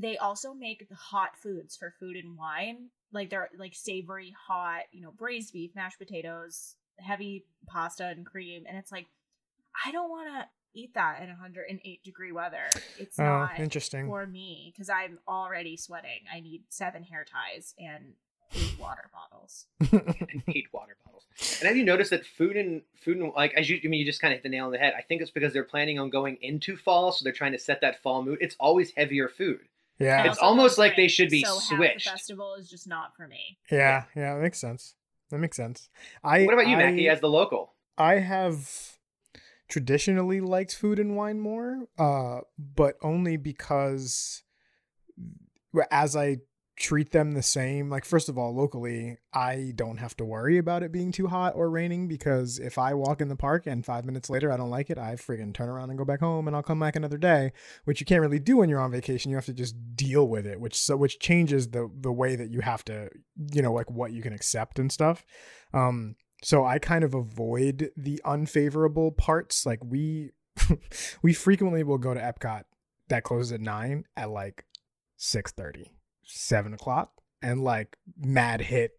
they also make the hot foods for food and wine. Like they're like savory, hot, you know, braised beef, mashed potatoes, heavy pasta and cream, and it's like I don't want to eat that in 108 degree weather. It's Oh, not interesting. for me because I'm already sweating. I need seven hair ties and eight water bottles. I hate water bottles. And have you noticed that food and food and like as you I mean you just kind of hit the nail on the head. I think it's because they're planning on going into fall, so they're trying to set that fall mood. It's always heavier food. Yeah. It's almost like they should be so half switched. The festival is just not for me. Yeah, yeah, that makes sense. That makes sense. I What about you, I, Mackie, as the local? I have traditionally liked food and wine more, uh, but only because as I treat them the same, like first of all, locally, I don't have to worry about it being too hot or raining because if I walk in the park and five minutes later I don't like it, I friggin' turn around and go back home and I'll come back another day, which you can't really do when you're on vacation. You have to just deal with it, which so which changes the the way that you have to, you know, like what you can accept and stuff. Um, so I kind of avoid the unfavorable parts. Like we we frequently will go to Epcot that closes at nine at like 6.30 7 o'clock and like mad hit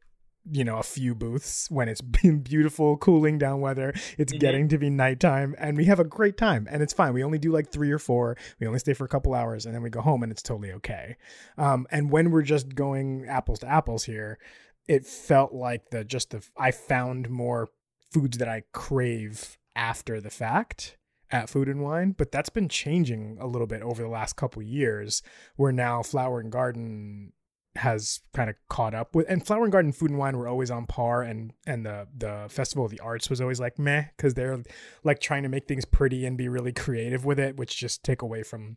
you know a few booths when it's been beautiful cooling down weather it's Mhm. getting to be nighttime and we have a great time and it's fine. We only do like three or four. We only stay for a couple hours and then we go home and it's totally okay. Um, and when we're just going apples to apples here it felt like the just the i found more foods that i crave after the fact at food and wine but that's been changing a little bit over the last couple years where now flower and garden has kind of caught up with and flower and garden food and wine were always on par and and the the festival of the arts was always like meh because they're like trying to make things pretty and be really creative with it which just take away from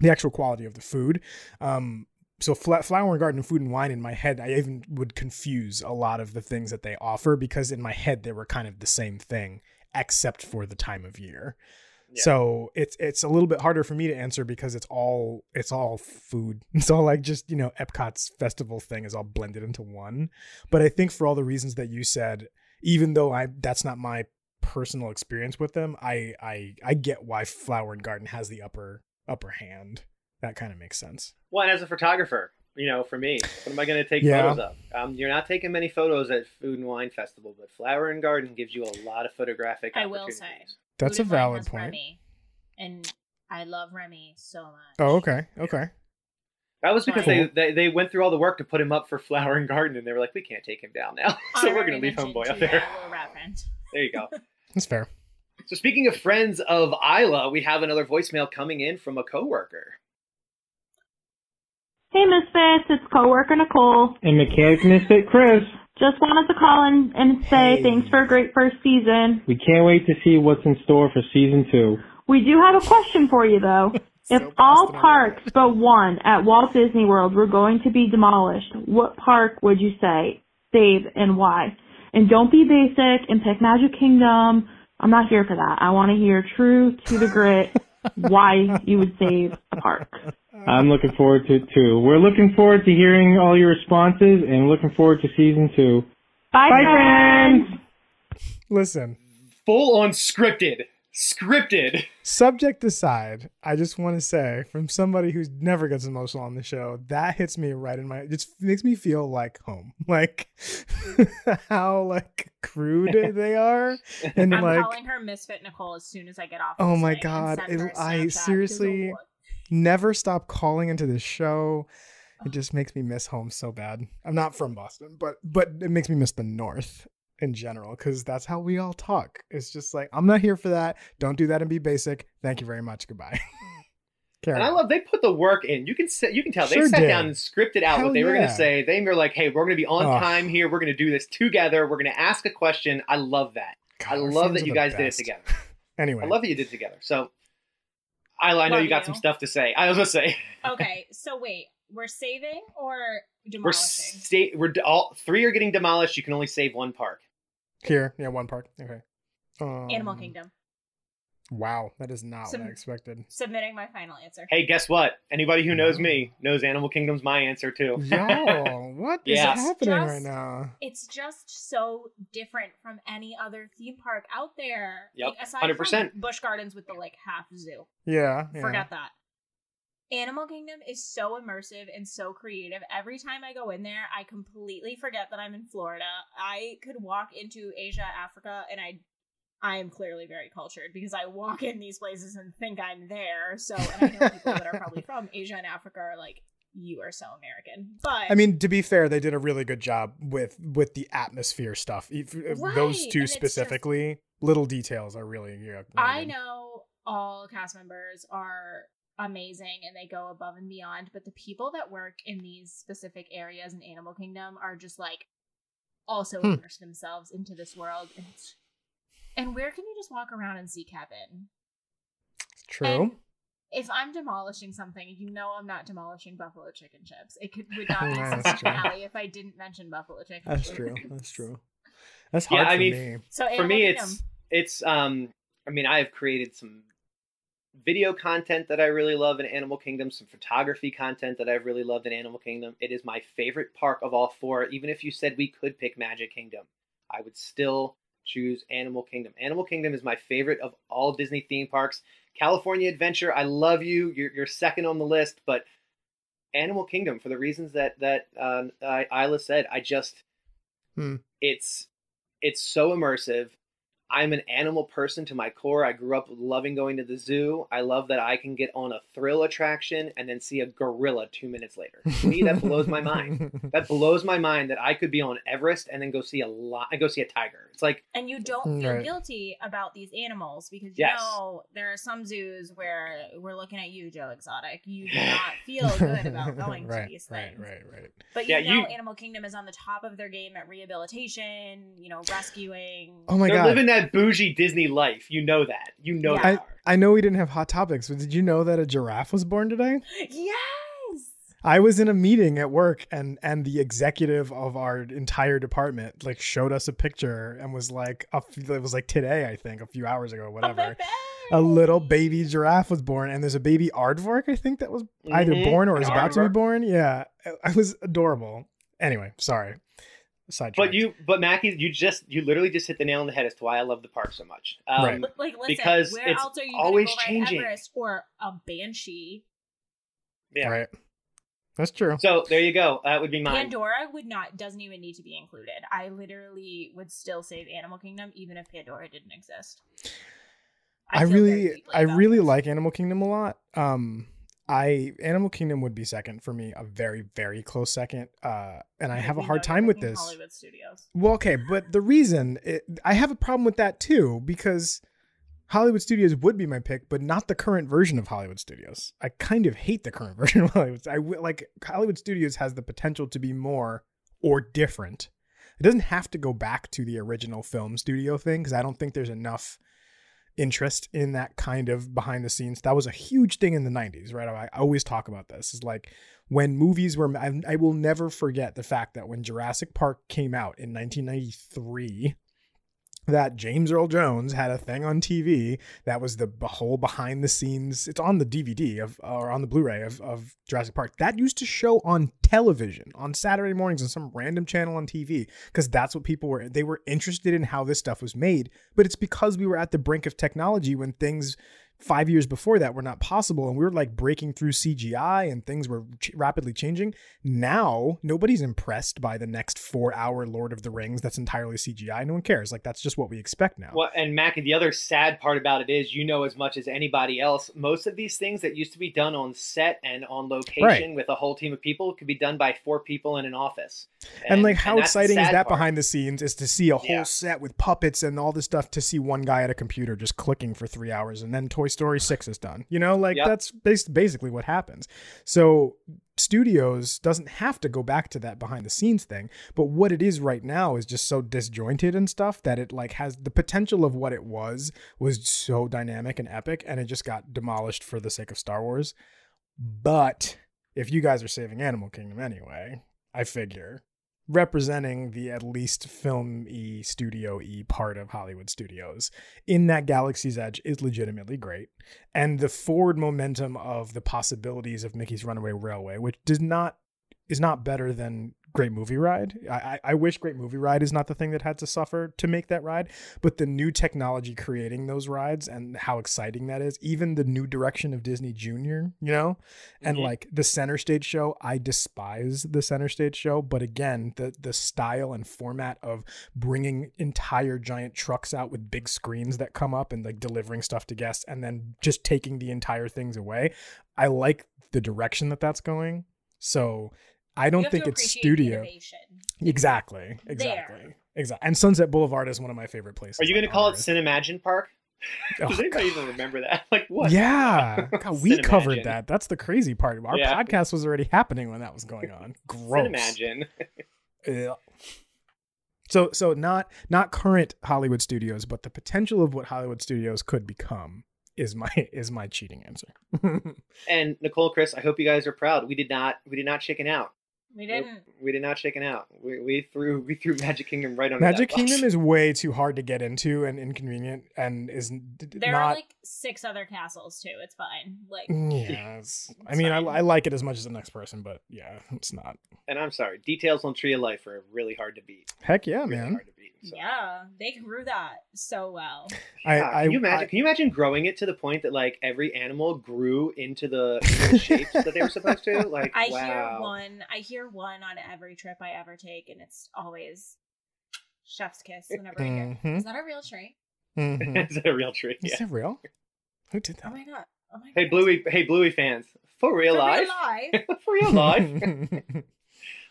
the actual quality of the food. Um so flower and garden food and wine in my head i even would confuse a lot of the things that they offer because in my head they were kind of the same thing except for the time of year Yeah. so it's it's a little bit harder for me to answer because it's all it's all food. It's all like just you know Epcot's festival thing is all blended into one. But I think for all the reasons that you said, even though I that's not my personal experience with them, I I I get why Flower and Garden has the upper upper hand. That kind of makes sense. Well, and as a photographer, you know, for me, what am I going to take Yeah. photos of? Um, you're not taking many photos at Food and Wine Festival, but Flower and Garden gives you a lot of photographic I will say That's Food a and Wine valid has point. Remy, and I love Remy so much. Oh, okay, okay. That was because Cool. they, they they went through all the work to put him up for Flower and Garden, and they were like, we can't take him down now, so we're going to leave Homeboy up there. Little rat friend. There you go. That's fair. So speaking of friends of Isla, we have another voicemail coming in from a coworker. Hey Misfits, it's coworker Nicole. And mechanic misfit Chris. Just wanted to call in and say Hey. thanks for a great first season. We can't wait to see what's in store for season two. We do have a question for you though. If So all Boston, parks but one at Walt Disney World were going to be demolished, what park would you say save and why? And don't be basic and pick Magic Kingdom. I'm not here for that. I want to hear true to the grit why you would save a park. I'm looking forward to it too. We're looking forward to hearing all your responses and looking forward to season two. Bye, Bye, friends. friends! Listen, Full on scripted, scripted. subject aside, I just want to say, from somebody who never gets emotional on the show, that hits me right in my. It just makes me feel like home, like how like crude they are, and I'm like calling her Misfit Nicole as soon as I get off. Oh my God, send it- her a I Snapchat, 'cause seriously- of what- never stop calling into this show. It just makes me miss home so bad. I'm not from Boston, but but it makes me miss the North in general because that's how we all talk. It's just like I'm not here for that. Don't do that and be basic. Thank you very much. Goodbye. And I love they put the work in. You can sit, you can tell Sure they sat did. down and scripted out Hell what they were going to say. They were like, "Hey, we're going to be on time here. We're going to do this together. We're going to ask a question." I love that. God, I love that you guys did it together. Anyway, I love that you did it together. So, Isla, I know Love you got you. some stuff to say. I was going to say Okay, so wait, we're saving or we're demolishing? sta- we're all three are getting demolished. You can only save one park. here, yeah, one park. Okay. Um, Animal Kingdom. Wow, that is not Some- what I expected. Submitting my final answer. Hey, guess what? Anybody who knows me knows Animal Kingdom's my answer too. Yo, what is Yeah. happening Just- right now? It's just so different from any other theme park out there. Yep, Like, 100%. Busch Gardens with the like half zoo. Yeah, yeah. Forget that. Animal Kingdom is so immersive and so creative. Every time I go in there, I completely forget that I'm in Florida. I could walk into Asia, Africa, and I I am clearly very cultured because I walk in these places and think I'm there. So, and I know people that are probably from Asia and Africa are like, you are so American. But I mean, to be fair, they did a really good job with with the atmosphere stuff. If- if Those two and it's just- specifically, little details are really yeah. really I know all cast members are amazing and they go above and beyond, but the people that work in these specific areas in Animal Kingdom are just like also Hmm. immerse themselves into this world. And, it's, and where can you just walk around and see Kevin? True. And if I'm demolishing something, you know I'm not demolishing buffalo chicken chips. It could would not be Yeah, season that's true. finale if I didn't mention buffalo chicken. That's chips. true. That's true. That's Yeah, hard I for mean, me. So for me Kingdom. it's it's um i mean i have created some video content that i really love in animal kingdom some photography content that i've really loved in animal kingdom it is my favorite park of all four even if you said we could pick magic kingdom i would still choose animal kingdom animal kingdom is my favorite of all disney theme parks california adventure i love you you're, you're second on the list but animal kingdom for the reasons that that um, I, isla said i just Hmm. it's it's so immersive. I'm an animal person to my core. I grew up loving going to the zoo. I love that I can get on a thrill attraction and then see a gorilla two minutes later. To me, that blows my mind. That blows my mind that I could be on Everest and then go see a lot and go see a tiger. It's like and you don't feel Right. guilty about these animals because you Yes. know there are some zoos where we're looking at you, Joe Exotic. You do not feel good about going right, to these things. right, right, right. But you Yeah, know you- Animal Kingdom is on the top of their game at rehabilitation, you know, rescuing. Oh my they're god. living that bougie Disney life. You know that. You know Yeah. they I. I know we didn't have hot topics, but did you know that a giraffe was born today? Yes. I was in a meeting at work and and the executive of our entire department like showed us a picture and was like a f- it was like today I think a few hours ago whatever. A little baby giraffe was born and there's a baby aardvark I think that was either Mhm, born or an is about to be born. Yeah. I- I was adorable. Anyway, sorry. Side But you, but Mackie, you just, you literally just hit the nail on the head as to why I love the park so much. Um, Right. But, Like, listen, Because where it's else are you always go changing. ride Everest or a banshee? Yeah. Right. That's true. So there you go. That would be mine. Pandora would not doesn't even need to be included. I literally would still save Animal Kingdom even if Pandora didn't exist. I, feel very really I really this. like Animal Kingdom a lot. Um I Animal Kingdom would be second for me, a very very close second. Uh and I have a hard time with this. Hollywood Studios. Well, okay, but the reason it, I have a problem with that too because Hollywood Studios would be my pick, but not the current version of Hollywood Studios. I kind of hate the current version of Hollywood. I like Hollywood Studios has the potential to be more or different. It doesn't have to go back to the original film studio thing because I don't think there's enough interest in that kind of behind the scenes. That was a huge thing in the 90s, right? I, always talk about this. Is like when movies were I, I will never forget the fact that when Jurassic Park came out in 1993 that James Earl Jones had a thing on TV that was the whole behind the scenes. It's on the DVD of or on the Blu-ray of, of Jurassic Park. That used to show on television on Saturday mornings on some random channel on TV because that's what people were. They were interested in how this stuff was made. But it's because we were at the brink of technology when things five years before that were not possible and we were like breaking through CGI and things were ch- rapidly changing. Now nobody's impressed by the next four hour Lord of the Rings that's entirely CGI. No one cares. Like that's just what we expect now. Well, and Mackie, the other sad part about it is, you know as much as anybody else, most of these things that used to be done on set and on location Right. with a whole team of people could be done by four people in an office. And, like, how the exciting is that part. behind the scenes is to see a whole Yeah. set with puppets and all this stuff to see one guy at a computer just clicking for three hours and then Toy Story 6 is done. You know, like Yep. that's bas- basically what happens. So studios doesn't have to go back to that behind the scenes thing but what it is right now is just so disjointed and stuff that it like has the potential of what it was was so dynamic and epic and it just got demolished for the sake of star wars but if you guys are saving animal kingdom anyway i figure representing the at least film e studio e part of hollywood studios. In that galaxy's edge is legitimately great and the forward momentum of the possibilities of mickey's runaway railway which does not is not better than Great Movie Ride. I, I, wish Great Movie Ride is not the thing that had to suffer to make that ride, but the new technology creating those rides and how exciting that is, even the new direction of Disney Junior, you know, and Mhm. like the center stage show, I despise the center stage show, but again, the the style and format of bringing entire giant trucks out with big screens that come up and like delivering stuff to guests, and then just taking the entire things away. I like the direction that that's going So I don't think it's studio. innovation. Exactly. Exactly. Exactly. And Sunset Boulevard is one of my favorite places. Are you going to call it Earth. Cinemagine Park? Does Oh, anybody even remember that? Like what? Yeah. God, we covered that. That's the crazy part. Our Yeah. podcast was already happening when that was going on. Gross. Cinemagine. Ugh. So so not not current Hollywood studios, but the potential of what Hollywood studios could become is my is my cheating answer. And Nicole, Chris, I hope you guys are proud. We did not we did not chicken out. We didn't. We did not chicken out. We, we threw we threw Magic Kingdom right on Magic Kingdom is way too hard to get into and inconvenient and is n- d- d- There not are like six other castles too. It's fine. Like yeah, it's, I mean, I, I like it as much as the next person, but yeah, it's not. And I'm sorry, details on Tree of Life are really hard to beat. Heck yeah, Really man. Hard to beat. So. yeah, they grew that so well. I, God, I, can you imagine? I- can you imagine growing it to the point that like every animal grew into the, into the shapes that they were supposed to? Like, I wow. hear one. I hear one on every trip I ever take, and it's always chef's kiss whenever I hear. Is that a real tree? Mhm. Is that a real tree? Is Yeah. that real? Who did that? Oh my god! Oh my Hey god! Bluey, hey Bluey fans, for real For life, real life. for real life.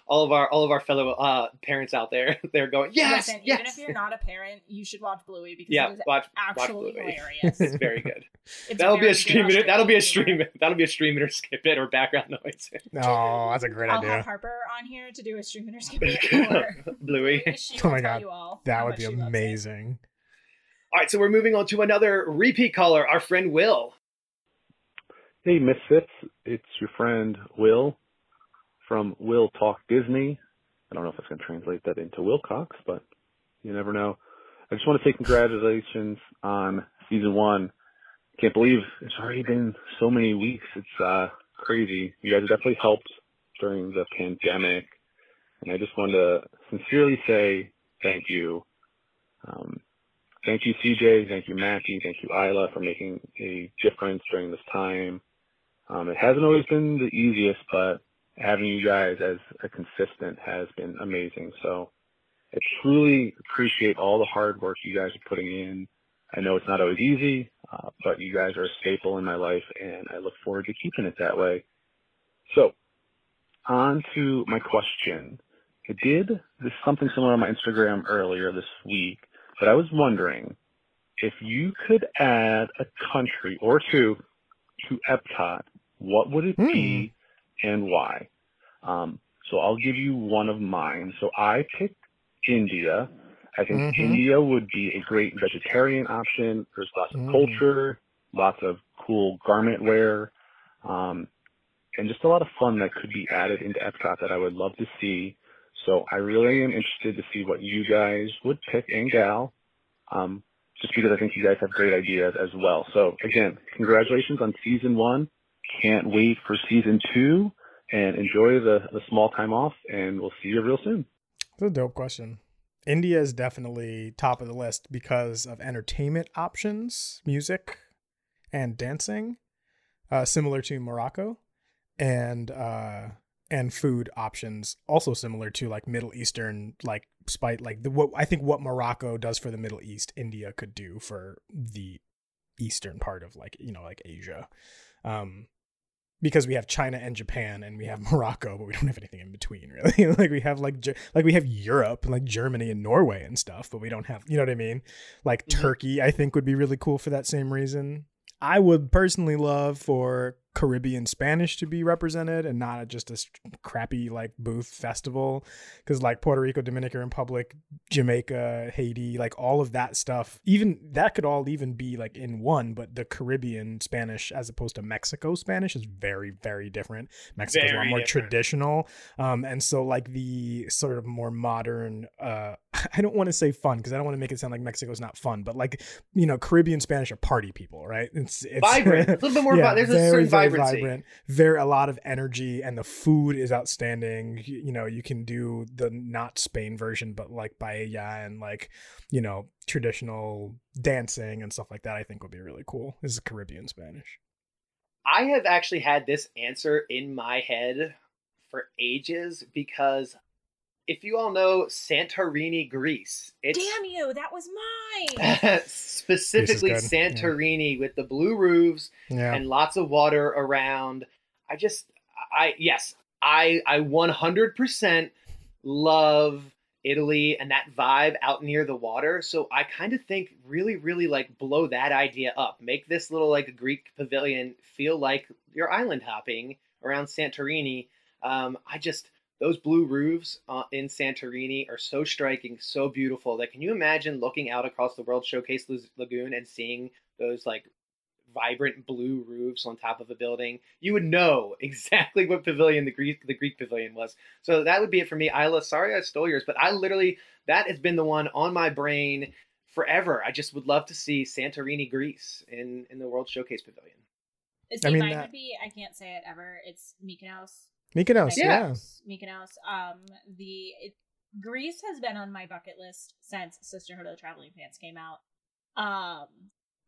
All of our all of our fellow uh, parents out there, they're going yes, Listen, yes. even if you're not a parent, you should watch Bluey because yeah, it is watch actually watch Bluey. hilarious. it's very good. It's that'll be very a good stream it. Australian That'll be a humor. stream. That'll be a stream or skip it or background noise. Oh, that's a great idea. I'll have Harper on here to do a stream or skip it. Or Bluey. Oh my god, that would be she loves it. amazing. All right, so we're moving on to another repeat caller, our friend Will. Hey, Misfits. It's your friend Will from Will Talk Disney. I don't know if that's going to translate that into Wilcox, but you never know. I just want to say congratulations on season one. Can't believe it's already been so many weeks. It's uh, crazy. You guys definitely helped during the pandemic. And I just wanted to sincerely say thank you. Um, thank you, CJ. Thank you, Mackie. Thank you, Isla, for making a difference during this time. Um, it hasn't always been the easiest, but having you guys as a consistent has been amazing. So I truly appreciate all the hard work you guys are putting in. I know it's not always easy, uh, but you guys are a staple in my life, and I look forward to keeping it that way. So, on to my question. I did this something similar on my Instagram earlier this week, but I was wondering if you could add a country or two to Epcot, what would it be and why? Um, so I'll give you one of mine. So I picked India. I think Mhm. India would be a great vegetarian option. There's lots of Mhm. culture, lots of cool garment wear, um, and just a lot of fun that could be added into Epcot that I would love to see. So I really am interested to see what you guys would pick and gal, um, just because I think you guys have great ideas as well. So again, congratulations on season one. Can't wait for season two and enjoy the, the small time off and we'll see you real soon. That's a dope question. India is definitely top of the list because of entertainment options, music, and dancing, uh, similar to Morocco, and uh, and food options, also similar to like Middle Eastern, like spite like the what I think what Morocco does for the Middle East, India could do for the eastern part of like you know like Asia. Um, because we have China and Japan and we have Morocco, but we don't have anything in between really. like we have like like we have Europe, and like Germany and Norway and stuff, but we don't have, you know what I mean? Like mm-hmm. Turkey, I think would be really cool for that same reason. I would personally love for Caribbean Spanish to be represented and not just a crappy like booth festival because like Puerto Rico, Dominican Republic, Jamaica, Haiti, like all of that stuff, even that could all even be like in one, but the Caribbean Spanish as opposed to Mexico Spanish is very, very different. Mexico's a lot more different. traditional. Um, and so like the sort of more modern, uh, I don't want to say fun because I don't want to make it sound like Mexico's not fun, but like, you know, Caribbean Spanish are party people, right? It's, it's Vibrant. A little bit more vi- there's a certain vibrancy. Vibrant, very a lot of energy, and the food is outstanding. You, you know, you can do the not Spain version, but like paella and like you know traditional dancing and stuff like that. I think would be really cool. This is Caribbean Spanish. I have actually had this answer in my head for ages because if you all know Santorini, Greece, it's Damn you! That was mine. specifically Greece is good, yeah. Santorini with the blue roofs Yeah. and lots of water around. I just, I yes, I I 100% love Italy and that vibe out near the water. So I kind of think really, really like blow that idea up. Make this little like Greek pavilion feel like you're island hopping around Santorini. Um, I just those blue roofs uh, in Santorini are so striking, so beautiful. That can you imagine looking out across the World Showcase Lagoon and seeing those like vibrant blue roofs on top of a building, you would know exactly what pavilion the Greek the Greek pavilion was. So that would be it for me. Isla, sorry I stole yours, but I literally that has been the one on my brain forever. I just would love to see Santorini, Greece, in in the World Showcase Pavilion. See, I mean, mine that- would be I can't say it ever. It's Mykonos. Mykonos, yeah. Mykonos. Um, the it, Greece has been on my bucket list since Sisterhood of the Traveling Pants came out. Um,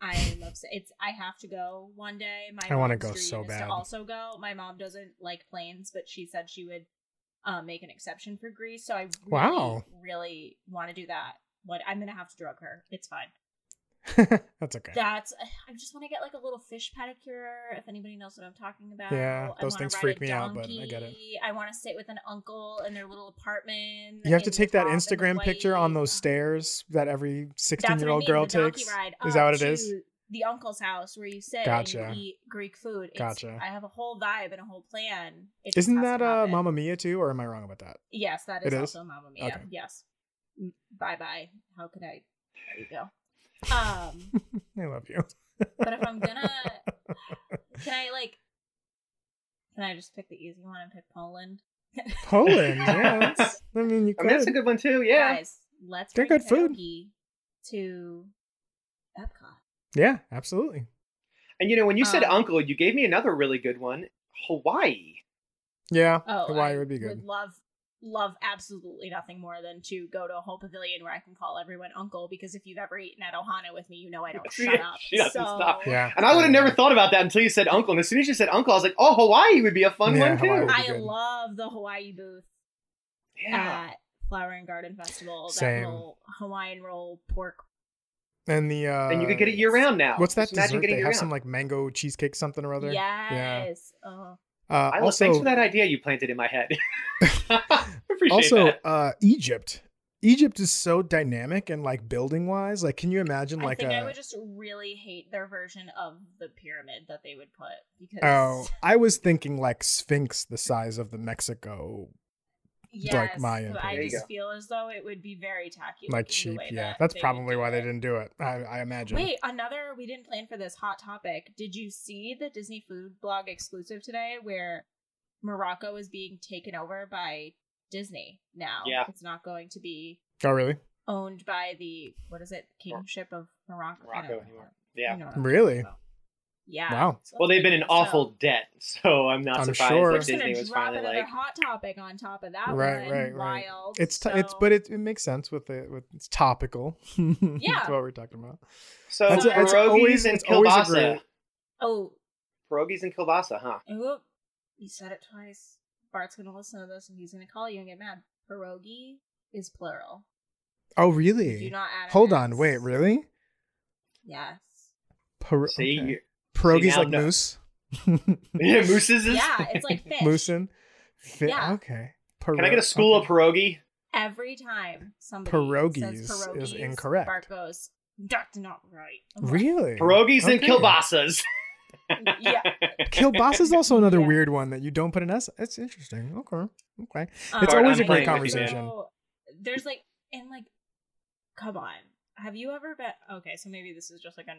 I love s- it's. I have to go one day. My I wanna go so bad. To also go. My mom doesn't like planes, but she said she would uh, make an exception for Greece. So I really, Wow. really want to do that. What I'm gonna have to drug her. It's fine. That's okay. That's. I just want to get like a little fish pedicure. If anybody knows what I'm talking about. Yeah, those things freak a me out, but I get it. I want to sit with an uncle in their little apartment. You have to take that top and the Instagram picture on those stairs that every 16 year old girl takes. Ride Is that what it is? The uncle's house where you sit Gotcha. and you eat Greek food. It's, Gotcha. I have a whole vibe and a whole plan. It Isn't that to uh. Mamma Mia too, or am I wrong about that? Yes, that It is, is? also Mamma Mia. Okay. Yes. Bye bye. How could I? There you go. Um, I love you. but if I'm gonna, can I like? Can I just pick the easy one and pick Poland? Poland, yeah. that's- I mean, you I mean, that's a good one too. Yeah. Guys, let's They're bring good food. to Epcot. Yeah, absolutely. And you know, when you said Um, uncle, you gave me another really good one. Hawaii. Yeah, Oh, Hawaii I would be good. Would love love absolutely nothing more than to go to a whole pavilion where I can call everyone uncle because if you've ever eaten at Ohana with me, you know I don't shut up. she doesn't so, stop. Yeah. And I would have never thought about that until you said uncle. And as soon as you said uncle, I was like, oh, Hawaii would be a fun Yeah, one too. Hawaii I love the Hawaii booth Yeah. at Flower and Garden Festival. Same. That little Hawaiian roll pork. And the uh and you could get it year round now. What's that Just imagine dessert? getting They have year some like mango cheesecake something or other. Yeah. Yes. Uh, Isla, also, thanks for that idea you planted in my head. Appreciate also that. uh Egypt. Egypt is so dynamic and like building wise. Like, can you imagine I like think a I would just really hate their version of the pyramid that they would put because Oh, I was thinking like Sphinx the size of the Mexico, yes, like Mayan but I just feel as though it would be very tacky. like cheap. Yeah, that that's probably do why they didn't do it. I, I imagine. Wait, another we didn't plan for this hot topic. Did you see the Disney food blog exclusive today where Morocco is being taken over by Disney now? Yeah. It's not going to be Oh, really? owned by the what is it, Kingship of Morocco? Morocco anymore. Yeah. You know what I'm Really? about. Yeah. Wow. Well, they've been in so- awful debt, so I'm not I'm surprised sure. that Disney was drop finally another like, hot topic on top of that Right, one. right, right. Wild. It's t- it's but it, it makes sense with it with it's topical. Yeah. That's what we're talking about. so That's a- it's pierogies always- and it's always kielbasa. great- oh, Pierogies and kielbasa, huh? Oop, you said it twice. Bart's gonna listen to this and he's gonna call you and get mad. Pierogi is plural. Oh, really? Do not add Hold on. Wait, really? Yes. Pierogi See, okay. You- Pierogies like no- moose. Yeah, mooses is. Yeah, it's like fish. Moosin. Fi- Yeah. Okay. Can I get a school of pierogi? Every time somebody Pierogies says is incorrect. Bart goes, "That's not right." I'm like, Really? Pierogies and Okay. kielbasas. Yeah. Kielbasa is also another Yeah. weird one that you don't put an S. It's interesting. Okay. Okay. It's Um, always a I'm great playing with you, man. conversation. So, there's like, and like, come on. Have you ever been? Okay, so maybe this is just like a,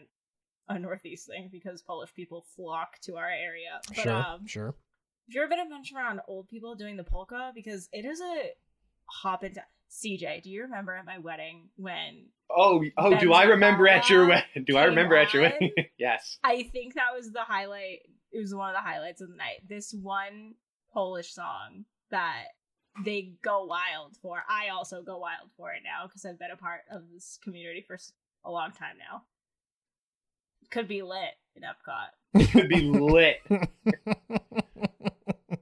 a Northeast thing because Polish people flock to our area. But, Sure. um, Sure. Have you ever been adventure around old people doing the polka? Because it is a hop into. CJ, do you remember at my wedding when Oh, oh, do I remember at your wedding? Do I came remember at your wedding? yes. I think that was the highlight. It was one of the highlights of the night. This one Polish song that they go wild for. I also go wild for it now because I've been a part of this community for a long time now. Could be lit in Epcot. It could be lit.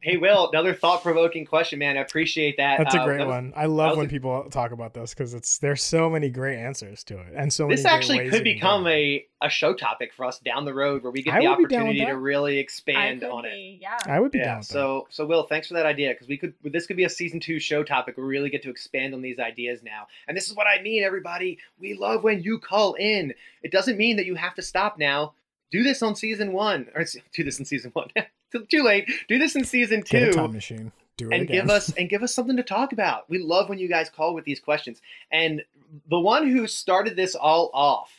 hey, Will, another thought provoking question, man. I appreciate that. That's a Uh, great that was- one. I love when a- people talk about this because it's there's so many great answers to it, and so this great actually could become a, a show topic for us down the road where we get I the would be down with opportunity to really expand could on it. yeah. I would be yeah. down with that. So, so Will, thanks for that idea because we could. This could be a season two show topic. We really get to expand on these ideas now, and this is what I mean, everybody. We love when you call in. It doesn't mean that you have to stop now. Do this on season one, or do this in season one. Too late. Do this in season Get a two time machine. Do it and again. give us and give us something to talk about. We love when you guys call with these questions. And the one who started this all off,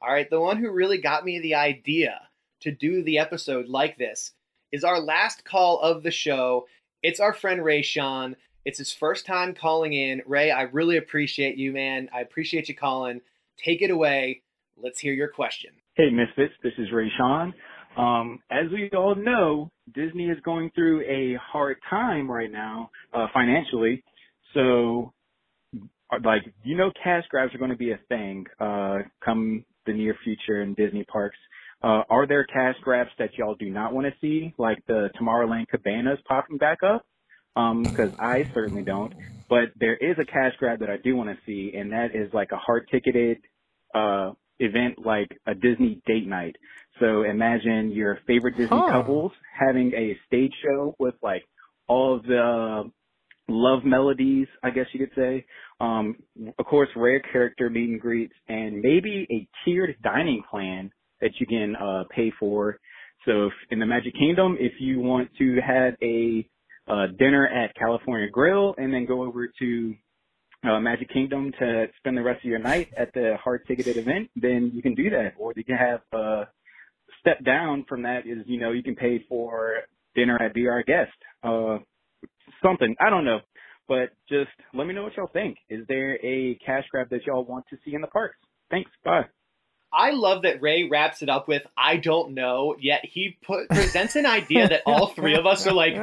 all right, the one who really got me the idea to do the episode like this is our last call of the show. It's our friend Ray Sean. It's his first time calling in. Ray, I really appreciate you, man. I appreciate you calling. Take it away. Let's hear your question. Hey, Misfits, this is Ray Sean. Um, as we all know, Disney is going through a hard time right now, uh, financially. So, like, you know, cash grabs are going to be a thing, uh, come the near future in Disney parks. Uh, are there cash grabs that y'all do not want to see, like the Tomorrowland cabanas popping back up? Um, cause I certainly don't. But there is a cash grab that I do want to see, and that is like a hard ticketed, uh, event like a Disney date night. So imagine your favorite Disney Huh. couples having a stage show with like all of the love melodies, I guess you could say. Um, of course, rare character meet and greets, and maybe a tiered dining plan that you can uh, pay for. So if, in the Magic Kingdom, if you want to have a uh, dinner at California Grill and then go over to uh, Magic Kingdom to spend the rest of your night at the hard ticketed event, then you can do that. Or you can have uh, step down from that is you know you can pay for dinner at Be Our Guest, uh, something I don't know, but just let me know what y'all think. Is there a cash grab that y'all want to see in the parks? Thanks. Bye. I love that Ray wraps it up with "I don't know." Yet he put presents an idea that all three of us are like,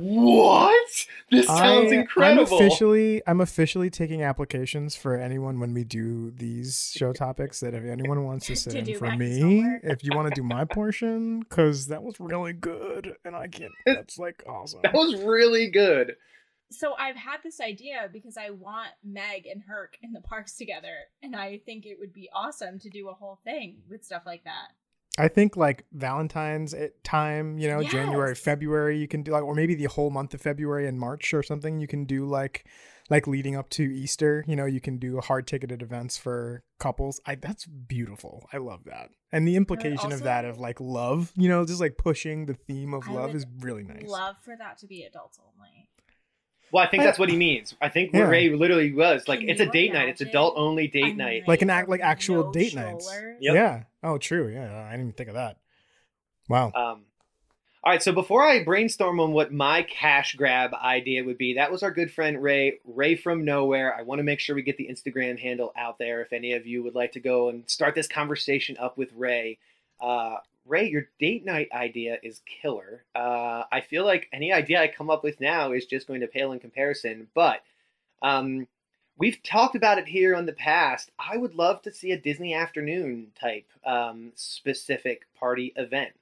"What? This sounds I- incredible." I'm officially, I'm officially taking applications for anyone when we do these show topics. That if anyone wants to sit To in for me, if you want to do my portion, because that was really good, and I can't. That's like awesome. that was really good. So I've had this idea because I want Meg and Herc in the parks together, and I think it would be awesome to do a whole thing with stuff like that. I think like Valentine's eh, time, you know, January, February, you can do like, or maybe the whole month of February and March or something. You can do like, like leading up to Easter. You know, you can do hard ticketed events for couples. I that's beautiful. I love that, and the implication of that of like love. You know, just like pushing the theme of I love is really nice. Love for that to be adults only. Well, I think I- that's what he means. I think Yeah. Ray literally was like, Can it's a you date night. It's adult only a date night. like an act, like actual no date nights. strollers? Yep. Yeah. Oh, true. Yeah, I didn't even think of that. Wow. Um, all right, so before I brainstorm on what my cash grab idea would be, that was our good friend Ray, Ray from Nowhere. I want to make sure we get the Instagram handle out there if any of you would like to go and start this conversation up with Ray. Uh, Ray, your date night idea is killer. Uh, I feel like any idea I come up with now is just going to pale in comparison, but um, we've talked about it here on the past. I would love to see a Disney afternoon type um, specific party event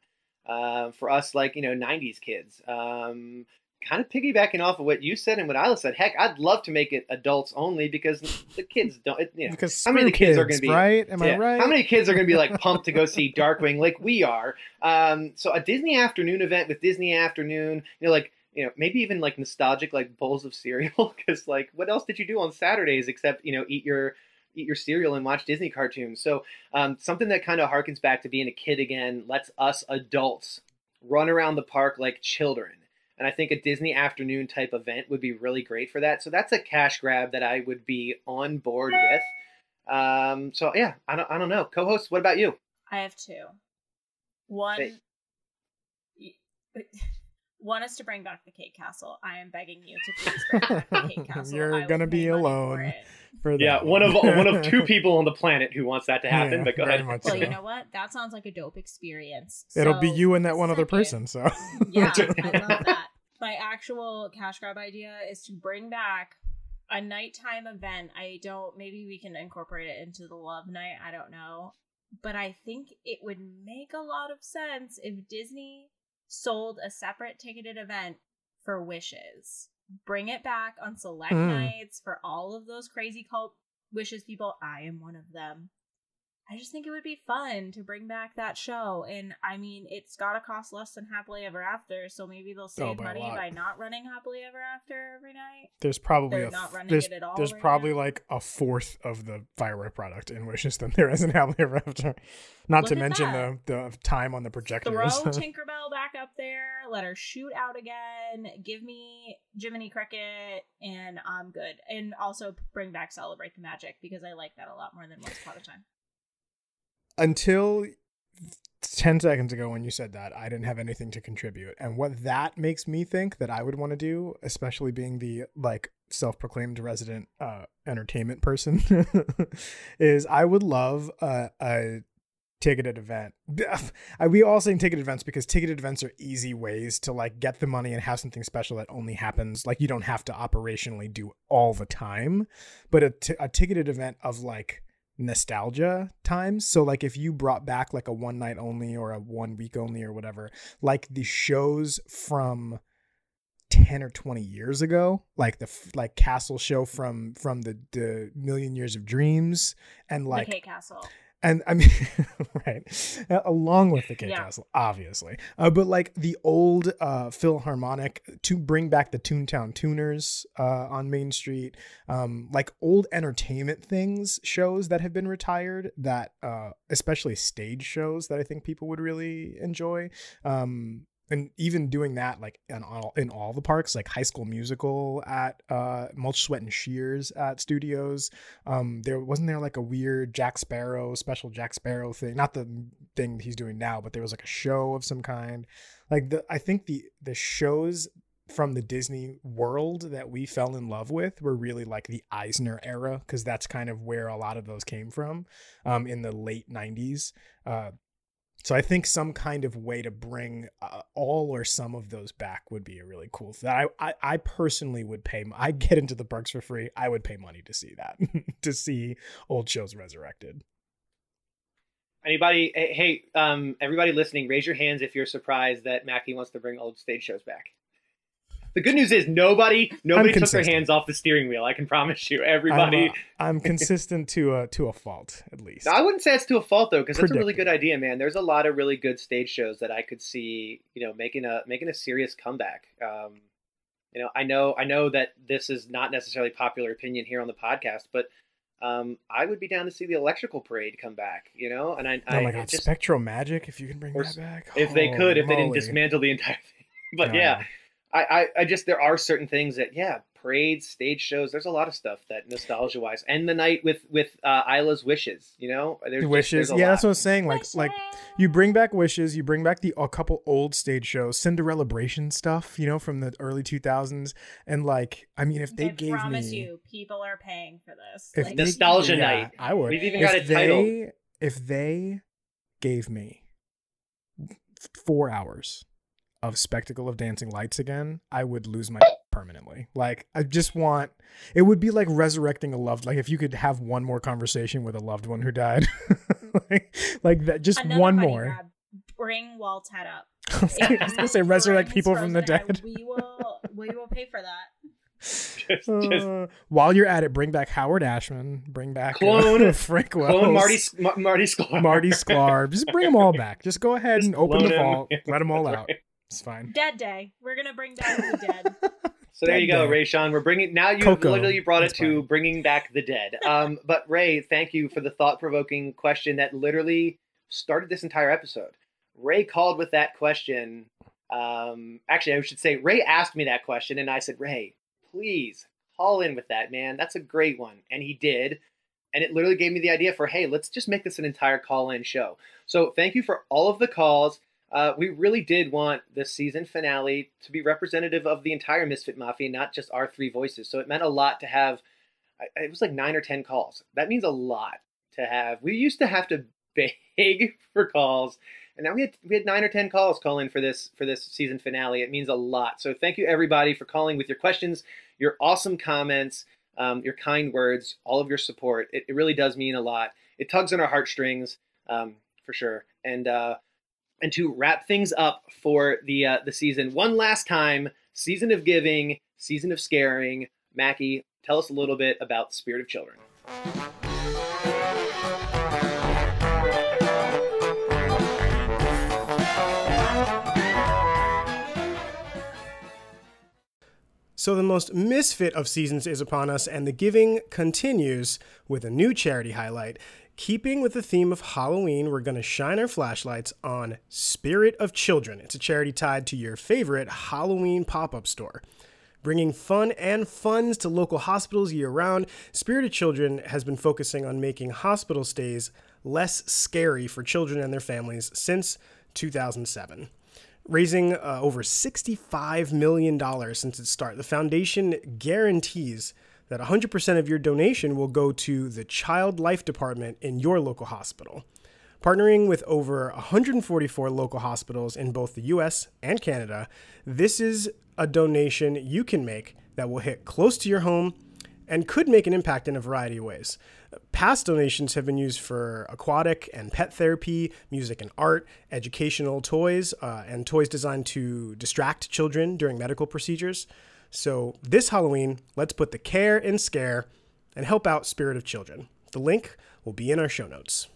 uh, for us, like you know, '90s kids. Um, kind of piggybacking off of what you said and what Isla said. Heck, I'd love to make it adults only because the kids don't. It, you know, Because how many screw kids, are going to be right? Am I right? How many kids are going to be like pumped to go see Darkwing like we are? Um, so a Disney afternoon event with Disney afternoon, you know, like you know, maybe even like nostalgic like bowls of cereal because like what else did you do on Saturdays except you know eat your eat your cereal and watch Disney cartoons? So um, something that kind of harkens back to being a kid again lets us adults run around the park like children. And I think a Disney afternoon type event would be really great for that. So that's a cash grab that I would be on board with. Um, so yeah, I don't, I don't know. Co-host, what about you? I have two. One, Hey. Y- us to bring back the Cake Castle. I am begging you to please bring back the Cake Castle. You're gonna be money for alone for that. Yeah, one of one of two people on the planet who wants that to happen. Yeah, but go very ahead. much Well, so. you know what? That sounds like a dope experience. It'll be you and that one other person. So Yeah, I love that. My actual cash grab idea is to bring back a nighttime event. I don't, maybe we can incorporate it into the love night. I don't know. But I think it would make a lot of sense if Disney sold a separate ticketed event for wishes. Bring it back on select Mm. nights for all of those crazy cult wishes people. I am one of them. I just think it would be fun to bring back that show. And I mean, it's got to cost less than Happily Ever After, so maybe they'll oh, save Oh, by money by not running Happily Ever After every night. There's probably They're a, not running there's, it at all there's right probably like a fourth of the firework product in Wishes than there is in Happily Ever After. Not Look to mention that. the the time on the projectors. Throw Tinkerbell back up there, let her shoot out again, give me Jiminy Cricket, and I'm good. And also bring back Celebrate the Magic because I like that a lot more than Once Upon a Time. Until 10 seconds ago when you said that, I didn't have anything to contribute. And what that makes me think that I would want to do, especially being the like self-proclaimed resident uh entertainment person, is I would love a, a ticketed event. We all saying ticketed events because ticketed events are easy ways to like get the money and have something special that only happens like you don't have to operationally do all the time. But a, t- a ticketed event of like nostalgia times. So like if you brought back like a one night only or a one week only or whatever, like the shows from 10 or 20 years ago like the like castle show from from the the million years of dreams and like Castle. And I mean, right, along with the K Yeah. Castle, obviously, uh, but like the old uh, Philharmonic to bring back the Toontown Tuners uh, on Main Street, um, like old entertainment things, shows that have been retired, that uh, especially stage shows that I think people would really enjoy. Um, and even doing that like in all in all the parks like high school musical at uh mulch sweat and shears at studios. Um there wasn't there like a weird jack sparrow special jack sparrow thing? Not the thing he's doing now but there was like a show of some kind. Like the i think the the shows from the Disney world that we fell in love with were really like the Eisner era because that's kind of where a lot of those came from um, in the late 90s. Uh, so I think some kind of way to bring uh, all or some of those back would be a really cool thing. I, I I personally would pay. I get into the parks for free. I would pay money to see that, to see old shows resurrected. Anybody? Hey, um, everybody listening, raise your hands if you're surprised that Mackie wants to bring old stage shows back. The good news is nobody, nobody took their hands off the steering wheel. I can promise you. Everybody. I'm, uh, I'm consistent to a to a fault at least. No, I wouldn't say it's to a fault though, because it's a really good idea, man. There's a lot of really good stage shows that I could see, you know, making a making a serious comeback. Um, you know, I know I know that this is not necessarily popular opinion here on the podcast, but um, I would be down to see the Electrical Parade come back. You know, and I, oh my god, just SpectroMagic! If you can bring that back, if they could, if they didn't dismantle the entire thing. But Yeah. yeah, I, I, I just there are certain things that yeah, parades, stage shows. There's a lot of stuff that nostalgia wise, and the night with with uh, Isla's wishes. You know, there's just- wishes. there's yeah, lot. that's what I was saying. Like, like you bring back wishes. You bring back the a couple old stage shows, Cinderellabration stuff. You know, from the early two thousands. And like, I mean, if they I gave promise me you, people are paying for this. if Like, they- Nostalgia yeah, night. I would. We've even if got it they, titled. If they gave me four hours of spectacle of dancing lights again, I would lose my permanently. Like I just want it would be like resurrecting a loved like if you could have one more conversation with a loved one who died. like, like that just Another one more. grab. Bring Walt Head up. I was gonna say resurrect people from the dead. We will. We will pay for that. Just, just Uh, while you're at it, bring back Howard Ashman, bring back uh, Clone- Frank Wells, clone Marty Ma- Marty Sklar. Marty Sklar. Just bring them all back. Just go ahead and open the him. vault, let them all out. It's fine. Dead Day. We're gonna bring back the dead. So there you go, Day. Ray Sean. We're bringing now. You Coco. literally brought it That's to fine. bringing back the dead. Um, but Ray, thank you for the thought-provoking question that literally started this entire episode. Ray called with that question. Um, actually, I should say Ray asked me that question, and I said, Ray, please call in with that, man. That's a great one, and he did. And it literally gave me the idea for, hey, let's just make this an entire call-in show. So thank you for all of the calls. Uh, we really did want the season finale to be representative of the entire Misfit Mafia, not just our three voices. So it meant a lot to have. It was like nine or ten calls. That means a lot to have. We used to have to beg for calls, and now we had we had nine or ten calls call in for this for this season finale. It means a lot. So thank you everybody for calling with your questions, your awesome comments, um, your kind words, all of your support. It, it really does mean a lot. It tugs on our heartstrings um, for sure. And uh, and to wrap things up for the uh, the season one last time, season of giving, season of scaring. Mackie, tell us a little bit about Spirit of Children. So, the most misfit of seasons is upon us, and the giving continues with a new charity highlight. Keeping with the theme of Halloween, we're going to shine our flashlights on Spirit of Children. It's a charity tied to your favorite Halloween pop up store. Bringing fun and funds to local hospitals year round, Spirit of Children has been focusing on making hospital stays less scary for children and their families since 2007 raising uh, over $65 million since its start. The foundation guarantees that 100% of your donation will go to the Child Life Department in your local hospital. Partnering with over 144 local hospitals in both the US and Canada, this is a donation you can make that will hit close to your home and could make an impact in a variety of ways. Past donations have been used for aquatic and pet therapy, music and art, educational toys, uh, and toys designed to distract children during medical procedures. So, this Halloween, let's put the care in scare and help out Spirit of Children. The link will be in our show notes.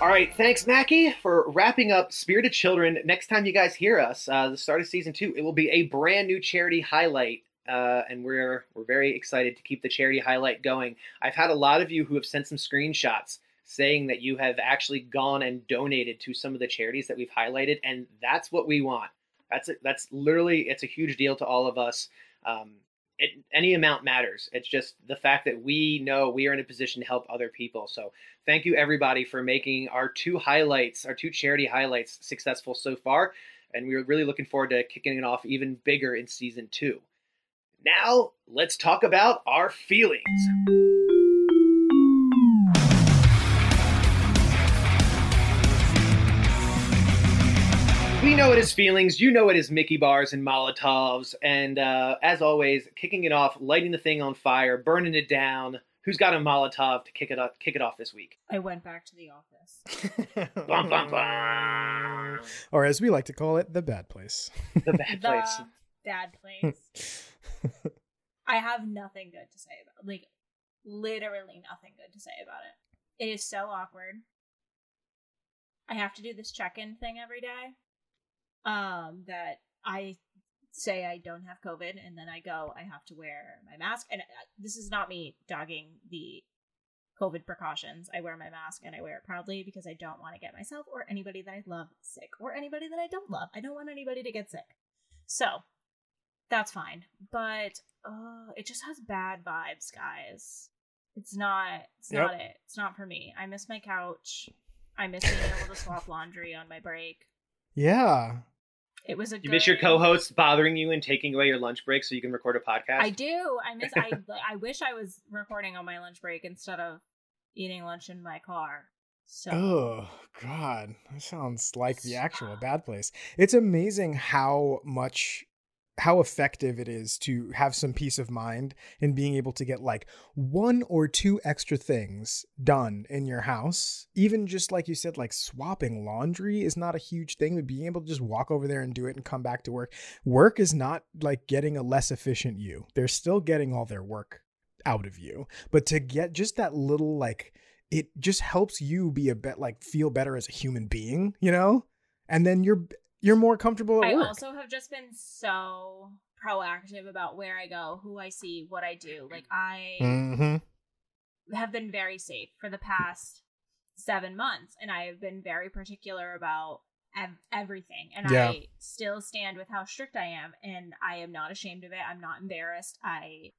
All right, thanks, Mackie, for wrapping up Spirit of Children. Next time you guys hear us, uh, the start of season two, it will be a brand new charity highlight, uh, and we're we're very excited to keep the charity highlight going. I've had a lot of you who have sent some screenshots saying that you have actually gone and donated to some of the charities that we've highlighted, and that's what we want. That's it. That's literally it's a huge deal to all of us. Um, it, any amount matters. It's just the fact that we know we are in a position to help other people. So thank you everybody for making our two highlights, our two charity highlights successful so far. And we're really looking forward to kicking it off even bigger in season two. Now let's talk about our feelings. We know it is feelings. You know it is Mickey bars and Molotovs. And uh, as always, kicking it off, lighting the thing on fire, burning it down. Who's got a Molotov to kick it up, kick it off this week? I went back to the office. Bum, bum, bum. Or as we like to call it, the bad place. The bad the place. bad place. I have nothing good to say about like literally nothing good to say about it. It is so awkward. I have to do this check-in thing every day. Um that I say I don't have COVID and then I go I have to wear my mask and uh, this is not me dogging the COVID precautions. I wear my mask and I wear it proudly because I don't want to get myself or anybody that I love sick or anybody that I don't love. I don't want anybody to get sick. So, that's fine. But uh, it just has bad vibes, guys. It's not. It's Yep. not it. It's not for me. I miss my couch. I miss being able to swap laundry on my break. Yeah. It was a. You miss your co-hosts bothering you and taking away your lunch break so you can record a podcast. I do. I miss. I. I wish I was recording on my lunch break instead of eating lunch in my car. So. Oh God, that sounds like the actual bad place. It's amazing how much how effective it is to have some peace of mind in being able to get like one or two extra things done in your house. Even just like you said, like swapping laundry is not a huge thing, but being able to just walk over there and do it and come back to work. Work is not like getting a less efficient you. They're still getting all their work out of you. But to get just that little like it just helps you be a bit like feel better as a human being, you know? And then you're you're more comfortable at I work. also have just been so proactive about where I go, who I see, what I do. Like I Mhm. have been very safe for the past seven months, and I have been very particular about ev- everything. And Yeah. I still stand with how strict I am, and I am not ashamed of it. I'm not embarrassed. I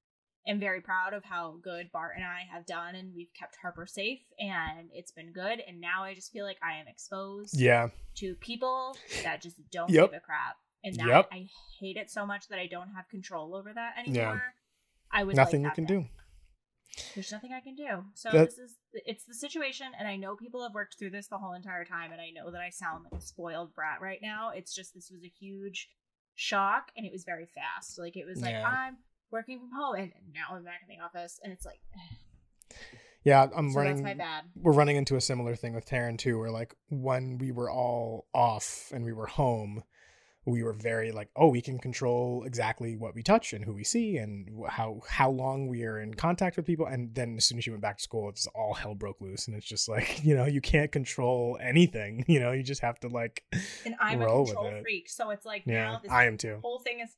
am very proud of how good Bart and I have done, and we've kept Harper safe, and it's been good. And now I just feel like I am exposed Yeah. to people that just don't Yep. give a crap. And that Yep. I hate it so much that I don't have control over that Yeah. anymore. I would Nothing like you can do. There's nothing I can do. So That- this is it's the situation, and I know people have worked through this the whole entire time, and I know that I sound like a spoiled brat right now. It's just this was a huge shock, and it was very fast. Like it was like I'm working from home, and now I'm back in the office, and it's like Yeah, I'm So that's running. my bad. We're running into a similar thing with Taryn too, where like when we were all off and we were home, we were very like, oh, we can control exactly what we touch and who we see and how how long we are in contact with people. And then as soon as she went back to school, it's all hell broke loose, and it's just like you know you can't control anything. You know, you just have to like And I'm a control freak, so it's like Yeah, now this I am too. whole thing is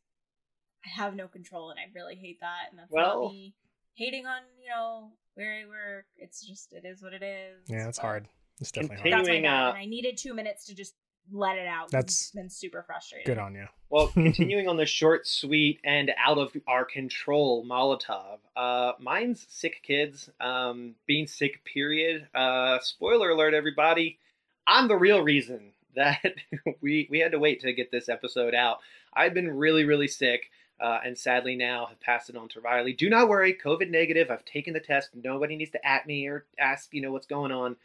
I have no control, and I really hate that. And that's Well- not me hating on you know where I work. It's just it is what it is. Yeah, it's but hard. It's definitely That's hard. my Continuing, uh, and I needed two minutes to just let it out. That's it's been super frustrating. Good on you. Well, continuing on the short, sweet, and out of our control Molotov. Uh, mine's sick kids. Um, being sick. Period. Uh, spoiler alert, everybody. I'm the real reason that we we had to wait to get this episode out. I've been really, really sick. Uh, and sadly now have passed it on to Riley. Do not worry, COVID negative. I've taken the test. Nobody needs to at me or ask, you know, what's going on.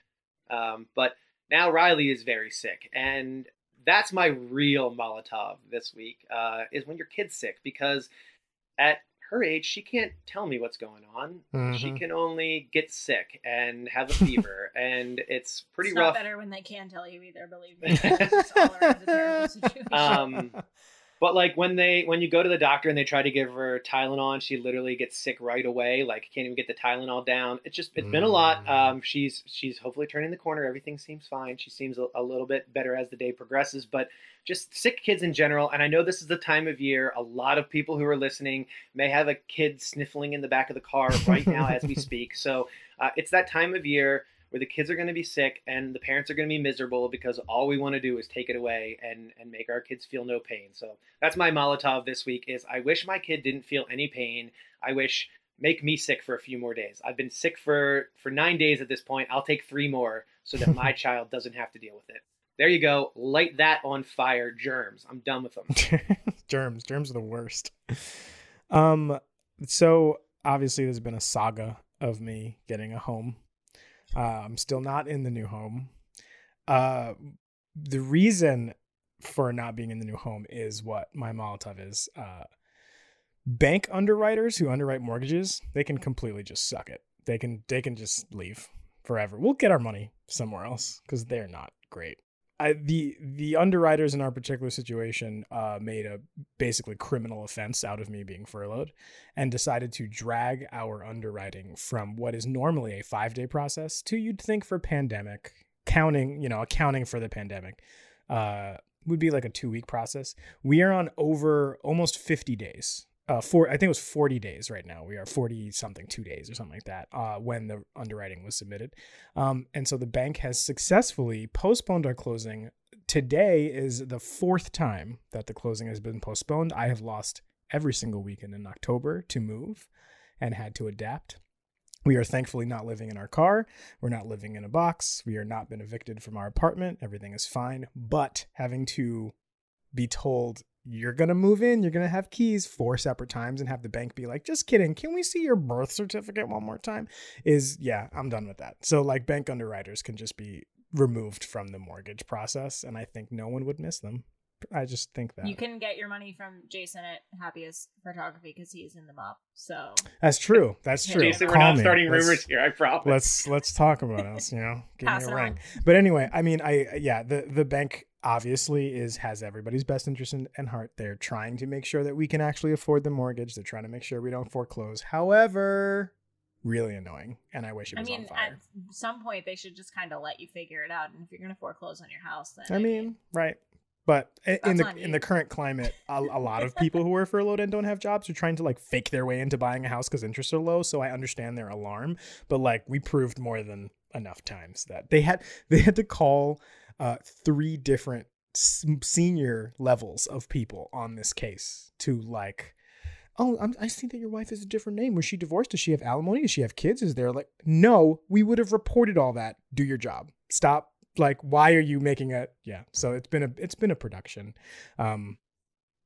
Um, but now Riley is very sick, and that's my real Molotov this week. Uh, is when your kid's sick because at her age she can't tell me what's going on. She Mhm. can only get sick and have a fever, and it's pretty it's rough. better when they can tell you either. Believe me, it's all around a terrible situation. um, but like when they when you go to the doctor and they try to give her Tylenol, and she literally gets sick right away. Like can't even get the Tylenol down. It's just it's been a lot. Um, she's she's hopefully turning the corner. Everything seems fine. She seems a, a little bit better as the day progresses. But just sick kids in general. And I know this is the time of year. A lot of people who are listening may have a kid sniffling in the back of the car right now as we speak. So uh, it's that time of year where the kids are going to be sick and the parents are going to be miserable because all we want to do is take it away and and make our kids feel no pain. So that's my Molotov this week is I wish my kid didn't feel any pain. I wish make me sick for a few more days. I've been sick for for 9 days at this point. I'll take 3 more so that my child doesn't have to deal with it. There you go. Light that on fire, germs. I'm done with them. germs germs are the worst um so obviously there's been a saga of me getting a home uh, i'm still not in the new home. Uh the reason for not being in the new home is what my molotov is uh bank underwriters who underwrite mortgages they can completely just suck it. They can they can just leave forever. We'll get our money somewhere else because they're not great I, the the underwriters in our particular situation uh, made a basically criminal offense out of me being furloughed, and decided to drag our underwriting from what is normally a five day process to you'd think for pandemic counting you know accounting for the pandemic uh, would be like a two week process. We are on over almost fifty days. Uh, four, I think it was 40 days right now. We are 40 something, two days or something like that, uh, when the underwriting was submitted. Um, and so the bank has successfully postponed our closing. Today is the fourth time that the closing has been postponed. I have lost every single weekend in October to move and had to adapt. We are thankfully not living in our car. We're not living in a box. We are not been evicted from our apartment. Everything is fine. But having to be told you're to move in, you're to have keys four separate times and have the bank be like, just kidding. Can we see your birth certificate one more time? Is yeah, I'm done with that. So, like, bank underwriters can just be removed from the mortgage process. And I think no one would miss them. I just think that. You can get your money from Jason at Happiest Photography because he's in the mob. So That's true. That's true. Jason, we're not me. starting Let's- rumors here, I promise. Let's let's talk about us. You know, give Pass me a on. ring. But anyway, I mean, I yeah, the the bank obviously is has everybody's best interest in, in heart. They're trying to make sure that we can actually afford the mortgage. They're trying to make sure we don't foreclose. However, really annoying, and I wish it I was mean, on fire. at some point they should just kind of let you figure it out. And if you're gonna foreclose on your house, then I mean, right. But i- in That's the in the current climate, a, a lot of people who are furloughed and don't have jobs are trying to like fake their way into buying a house because interests are low. So I understand their alarm, but like we proved more than enough times that they had they had to call uh, three different senior levels of people on this case to like. Oh, I'm, I see that your wife has a different name. Was she divorced? Does she have alimony? Does she have kids? Is there like no? We would have reported all that. Do your job. Stop like why are you making a yeah so it's been a it's been a production. Um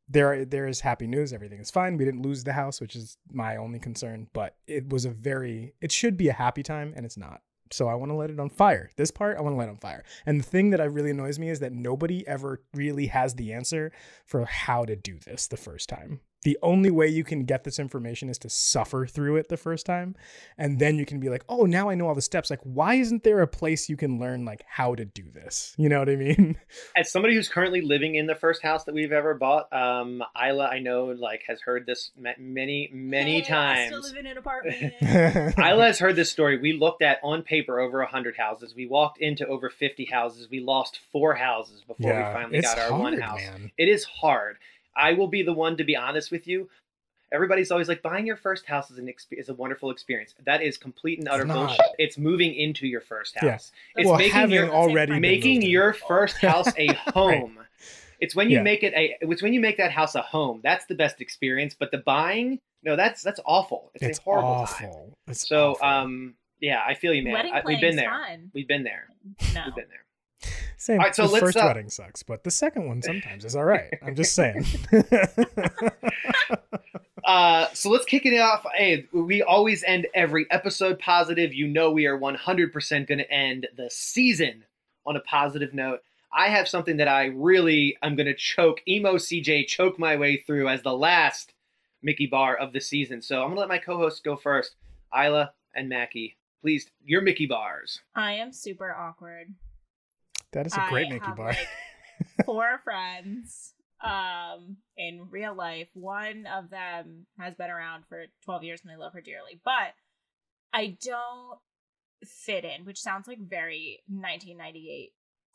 there there is happy news. Everything is fine. We didn't lose the house which is my only concern but it was a very it should be a happy time and it's not. So i want to let it on fire. This part i want to let on fire. And the thing that I really annoys me is that nobody ever really has the answer for how to do this the first time the only way you can get this information is to suffer through it the first time and then you can be like oh now i know all the steps like why isn't there a place you can learn like how to do this you know what i mean As somebody who's currently living in the first house that we've ever bought, um, Isla, I know, like, has heard this many, many Hey, I times. still live in an apartment. Isla has heard this story. We looked at on paper over 100 houses. We walked into over 50 houses. We lost four houses before Yeah, we finally got our one house. man. It is hard. I will be the one to be honest with you. Everybody's always like buying your first house is an exp- is a wonderful experience. That is complete and utter It's bullshit. It's moving into your first house. Yes. It's Well, making having your already making your first house a home. It's when you Yeah. make it a it's when you make that house a home. That's the best experience. But the buying, no, that's that's awful. It's, it's a horrible time. awful it's So awful. um yeah, I feel you, man. I, we've been there. fun. We've been there. No. We've been there. Same all right, so the let's, first uh, wedding sucks but the second one sometimes is all right i'm just saying Uh, so let's kick it off. Hey, we always end every episode positive. You know, we are 100% going to end the season on a positive note. I have something that I really am going to choke, emo CJ, choke my way through as the last Mickey bar of the season. So I'm going to let my co hosts go first. Isla and Mackie, please, your Mickey bars. I am super awkward. That is a great I mickey have, bar. like, four friends um in real life. One of them has been around for 12 years and i love her dearly but i don't fit in which sounds like very 1998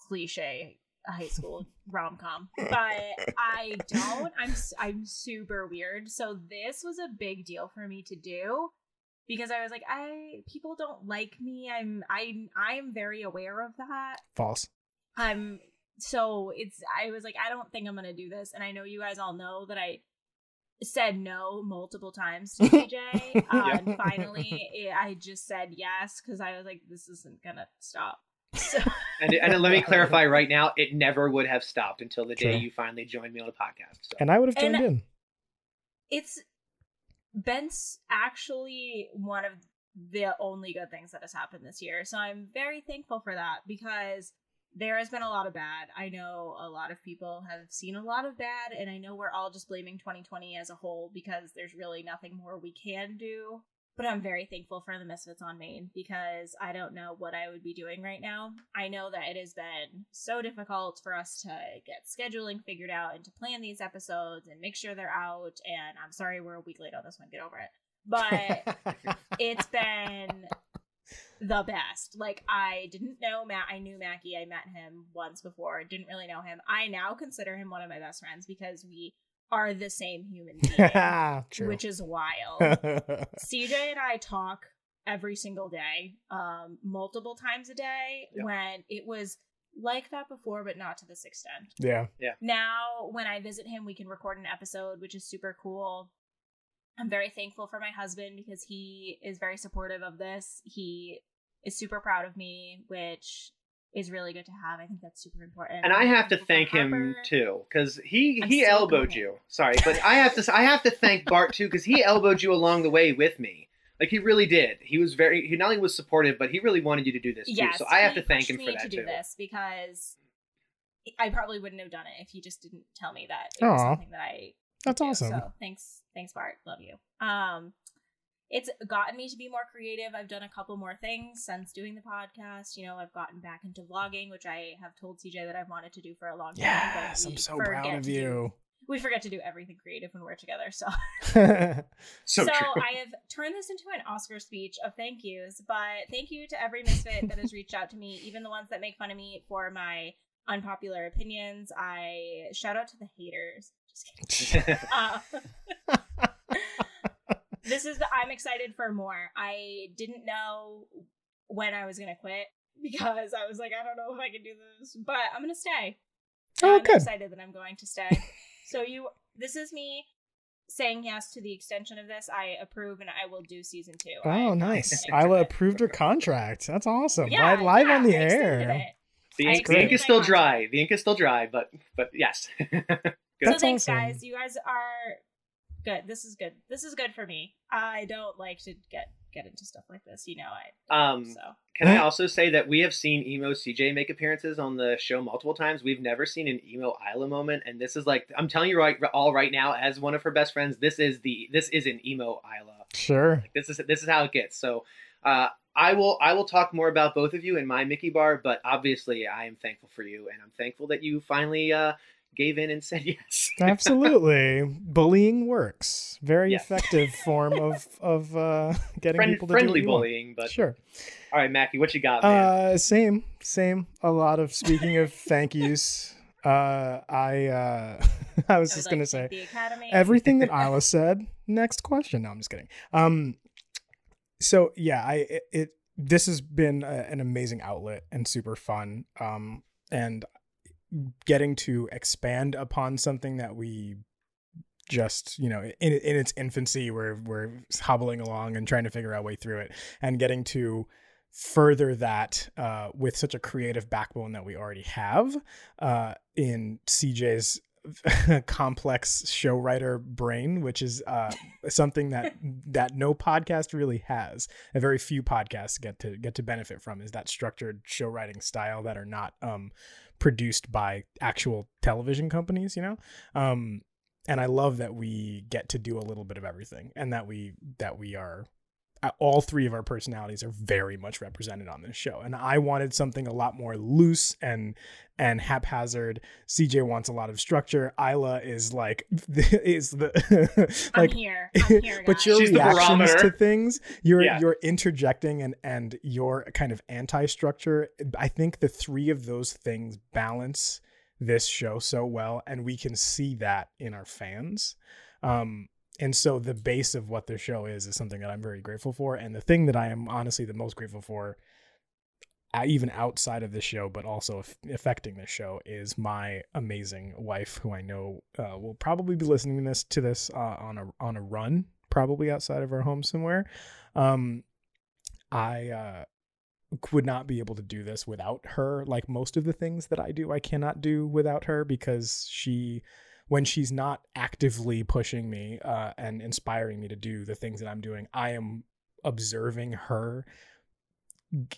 cliche high school rom-com but i don't. I'm i'm super weird. So this was a big deal for me to do because i was like i people don't like me. I'm i'm i'm very aware of that. False um so it's i was like i don't think i'm gonna do this and i know you guys all know that i said no multiple times to cj uh, Yeah. and finally it, i just said yes because i was like this isn't gonna stop so And, and let me clarify right now, it never would have stopped until the day you finally joined me on the podcast. So. and i would have And- joined in It's Ben's actually one of the only good things that has happened this year. So I'm very thankful for that because there has been a lot of bad. I know a lot of people have seen a lot of bad, and I know we're all just blaming 2020 as a whole because there's really nothing more we can do. But I'm very thankful for the Misfits on Main because I don't know what I would be doing right now. I know that it has been so difficult for us to get scheduling figured out and to plan these episodes and make sure they're out. And I'm sorry we're a week late on this one. Get over it. But it's been the best. Like I didn't know Matt. I knew Mackie. I met him once before. Didn't really know him. I now consider him one of my best friends because we are the same human being, True. which is wild. CJ and I talk every single day, um, multiple times a day. Yeah. When it was like that before, but not to this extent. Yeah, yeah Now, when I visit him, we can record an episode, which is super cool. I'm very thankful for my husband because he is very supportive of this. He is super proud of me, which is really good to have. I think that's super important. and I have to thank him too because he I'm he elbowed going. you. Sorry, but I have to I have to thank Bart too because he elbowed you along the way with me. Like he really did. He was very he not only was supportive, but he really wanted you to do this too. So I have to thank him for me that to do too. this because I probably wouldn't have done it if he just didn't tell me that it was something that I that's do. awesome So thanks, thanks, Bart. Love you. Um, it's gotten me to be more creative. I've done a couple more things since doing the podcast. You know, I've gotten back into vlogging, which I have told CJ that I've wanted to do for a long time. yes i'm we so proud forget of to do- you we forget to do everything creative when we're together. So, So, so true. I have turned this into an Oscar speech of thank yous, but thank you to every misfit that has reached out to me, even the ones that make fun of me for my unpopular opinions. I shout out to the haters. Just kidding. Uh, this is the I'm excited for more. I didn't know when I was gonna quit because I was like, I don't know if I can do this, but I'm gonna stay. Oh, I'm good. excited that I'm going to stay. so you, this is me saying yes to the extension of this. I approve, and I will do season two. Oh am nice confident. isla approved her contract that's awesome Yeah, live, live yeah, on the I air the, ink, the ink is still dry. The ink is still dry, but but yes. So thanks, awesome. guys. You guys are good. This is good. This is good for me. I don't like to get get into stuff like this. You know, I Um, so Can I also say that we have seen emo CJ make appearances on the show multiple times. We've never seen an emo Isla moment, and this is like I'm telling you right all right now, as one of her best friends, this is the this is an emo Isla. Sure. Like, this is this is how it gets. So uh, I will I will talk more about both of you in my Mickey bar, but obviously I am thankful for you, and I'm thankful that you finally uh, gave in and said yes. Absolutely. Bullying works. Very Yes. effective form of of uh, getting Friend- people to friendly do what you want. bullying, but sure. All right, Mackie, what you got, man? Uh, same, same. A lot of speaking of thank yous. Uh, I uh, I was just gonna say the Academy. everything that Isla said. Next question. No, I'm just kidding. Um, so yeah, I it, it this has been a, an amazing outlet and super fun. Um, and getting to expand upon something that we just you know in in its infancy we're we're hobbling along and trying to figure our way through it and getting to further that uh, with such a creative backbone that we already have uh, in CJ's complex show writer brain, which is uh, something that that no podcast really has. A very few podcasts get to get to benefit from is that structured show writing style that are not um, produced by actual television companies. You know, um, and I love that we get to do a little bit of everything, and that we that we are all three of our personalities are very much represented on this show. And i wanted something a lot more loose and and haphazard. Cj wants a lot of structure. Isla is like is the like I'm here. I'm here, but your She's reactions to things you're Yeah. you're interjecting and and your kind of anti-structure. I think the three of those things balance this show so well and we can see that in our fans. Um and so the base of what the show is is something that i'm very grateful for. And the thing that i am honestly the most grateful for uh, even outside of this show but also affecting this show is my amazing wife who i know uh, will probably be listening to this to this uh, on a on a run probably outside of our home somewhere. Um i uh would not be able to do this without her. Like most of the things that i do i cannot do without her because she when she's not actively pushing me uh, and inspiring me to do the things that i'm doing i am observing her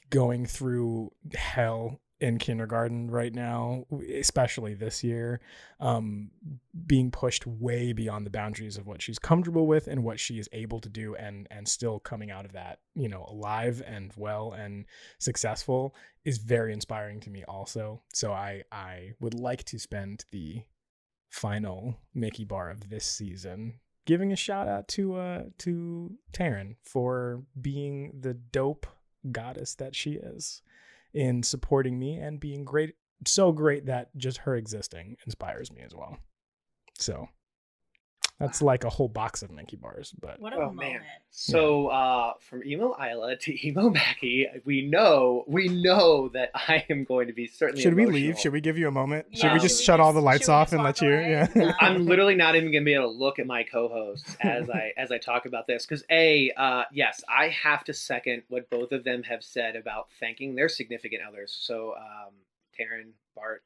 going through hell in kindergarten right now especially this year um being pushed way beyond the boundaries of what she's comfortable with and what she is able to do and and still coming out of that you know alive and well and successful is very inspiring to me also. So i i would like to spend the final mickey bar of this season giving a shout out to uh to Taryn for being the dope goddess that she is in supporting me and being great so great that just her existing inspires me as well. So that's like a whole box of Mickey bars but What a Oh moment. man! So uh, from emo Isla to emo Mackie, we know we know that I am going to be certainly. should we leave should we give you a moment should Yeah, we should just we shut all the lights off and let you away? yeah I'm literally not even gonna be able to look at my co-hosts as I as I talk about this because a uh, yes, I have to second what both of them have said about thanking their significant others. So um, Taryn, Bart,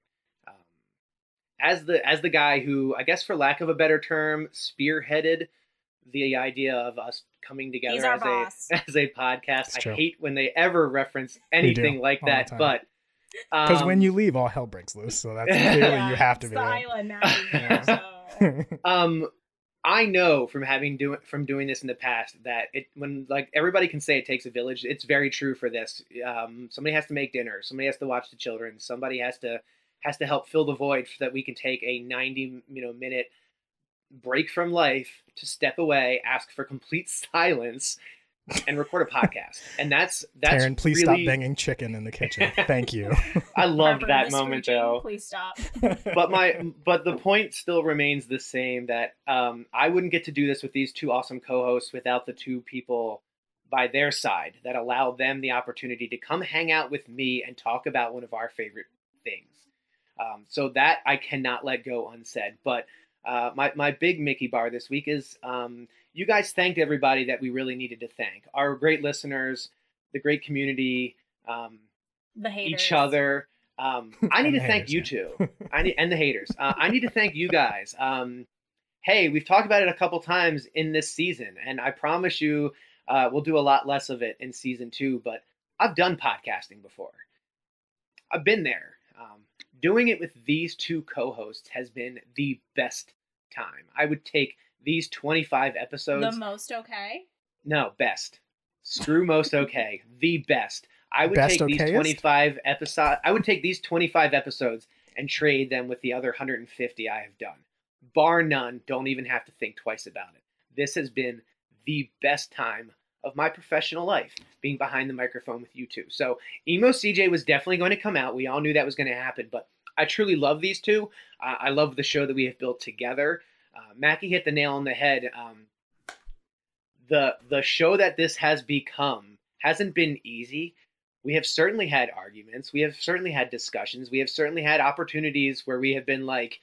as the as the guy who I guess for lack of a better term spearheaded the idea of us coming together as boss. a as a podcast. I hate when they ever reference anything like that, but because when um, you leave all hell breaks loose so that's clearly Yeah, you have to be the there island Mackie here, Yeah. so. um i know from having do from doing this in the past that it when like everybody can say it takes a village it's very true for this um somebody has to make dinner somebody has to watch the children somebody has to has to help fill the void so that we can take a 90 you know minute break from life to step away ask for complete silence and record a podcast and that's that's Taryn, please really, stop banging chicken in the kitchen thank you i loved Barbara, that moment region, though Please stop. but my but the point still remains the same that um, I wouldn't get to do this with these two awesome co-hosts without the two people by their side that allow them the opportunity to come hang out with me and talk about one of our favorite things. Um, so that I cannot let go unsaid. But uh, my my big Mickey bar this week is um, you guys thanked everybody that we really needed to thank. Our great listeners, the great community. Um, The haters. each other. Um, I need to the thank haters, you two. I need and the haters. Uh, I need to thank you guys. Um, hey, we've talked about it a couple times in this season, and I promise you, Uh, we'll do a lot less of it in season two, but I've done podcasting before. I've been there. Doing it with these two co-hosts has been the best time. I would take these 25 episodes. The most okay. No, best. Screw most okay. The best. I would Best take these 25 episodes. I would take these 25 episodes and trade them with the other 150 I have done. Bar none. Don't even have to think twice about it. This has been the best time of my professional life being behind the microphone with you two. So emo CJ was definitely going to come out. We all knew that was going to happen, but I truly love these two. Uh, I love the show that we have built together. Uh, Mackie hit the nail on the head. Um, the the show that this has become hasn't been easy. We have certainly had arguments. We have certainly had discussions. We have certainly had opportunities where we have been like,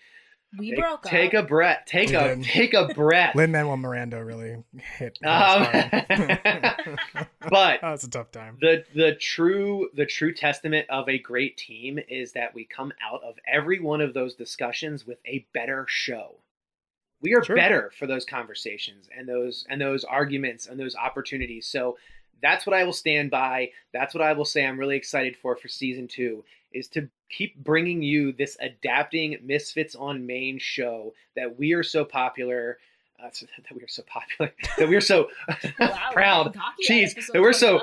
We take, broke take up. a breath, take We a did. take a breath. Lin Manuel Miranda really hit. Um, hard. but oh, it's a tough time. the the true the true testament of a great team is that we come out of every one of those discussions with a better show. We are Sure. better for those conversations and those and those arguments and those opportunities. So that's what I will stand by. That's what I will say I'm really excited for for season 2 is to keep bringing you this adapting Misfits on Main show that we are so popular uh, that we are so popular that we are so Wow, proud cocky Jeez, that we're so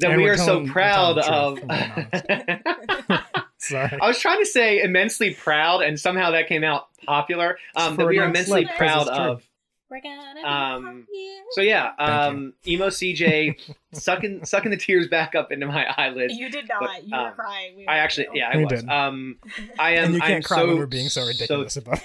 that And we we're are so proud of. Sorry. I was trying to say immensely proud, and somehow that came out popular. Um, that we are immensely slip, 'cause proud it's true. of. We're gonna Um, happy. so yeah, um, emo CJ sucking sucking the tears back up into my eyelids. You did not. but, you were um, crying. We I actually, you. yeah, I We was. did. Um, I am. and you can't I'm cry so, when we're being so ridiculous about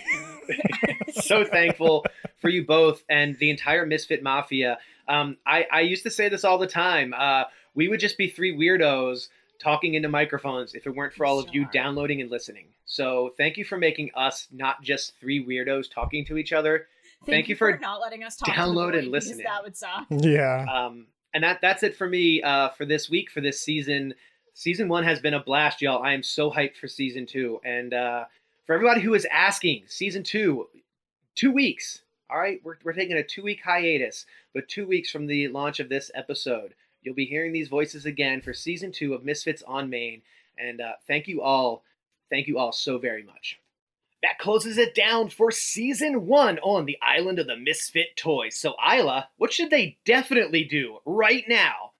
so thankful for you both and the entire Misfit Mafia. Um, I, I used to say this all the time. Uh, we would just be three weirdos talking into microphones if it weren't for all of you downloading and listening. So thank you for making us not just three weirdos talking to each other. Thank, you for, not letting us talk download to and listen. That would suck. Yeah. um, and that that's it for me uh, for this week for this season. Season one has been a blast, y'all. I am so hyped for season two, and uh, for everybody who is asking, season two, two weeks. All right, we're we're taking a two week hiatus, but two weeks from the launch of this episode, you'll be hearing these voices again for season two of Misfits on Main. And uh, thank you all, thank you all so very much. That closes it down for season one on the island of the Misfit Toys. So, Isla, what should they definitely do right now?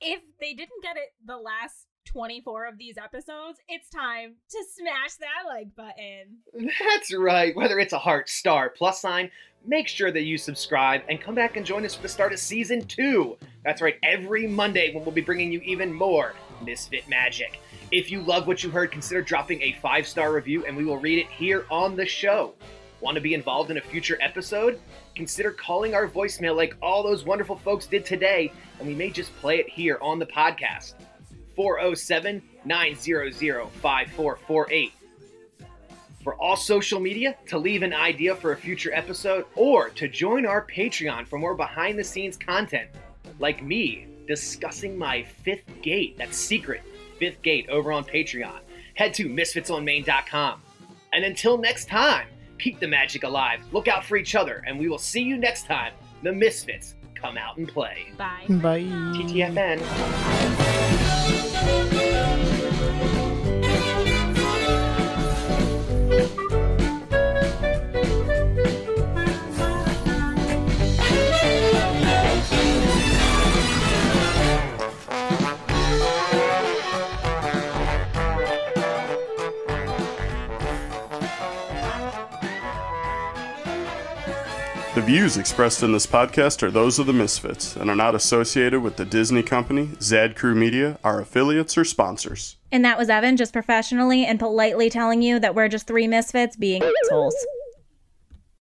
If they didn't get it the last 24 of these episodes, it's time to smash that like button. That's right. Whether it's a heart, star, plus sign, make sure that you subscribe and come back and join us for the start of season two. That's right, every Monday when we'll be bringing you even more Misfit magic. If you love what you heard, consider dropping a five star review and we will read it here on the show. Want to be involved in a future episode? Consider calling our voicemail like all those wonderful folks did today, and we may just play it here on the podcast. 407 900 5448 for all social media, to leave an idea for a future episode, or to join our Patreon for more behind the scenes content, like me discussing my fifth gate, that secret fifth gate over on Patreon. Head to misfitsonmain.com. And until next time, keep the magic alive, look out for each other, and we will see you next time. The Misfits come out and play. Bye. Bye. TTFN. Views expressed in this podcast are those of the Misfits and are not associated with the Disney Company, Zad Crew Media, our affiliates, or sponsors. And that was Evan just professionally and politely telling you that we're just three misfits being assholes.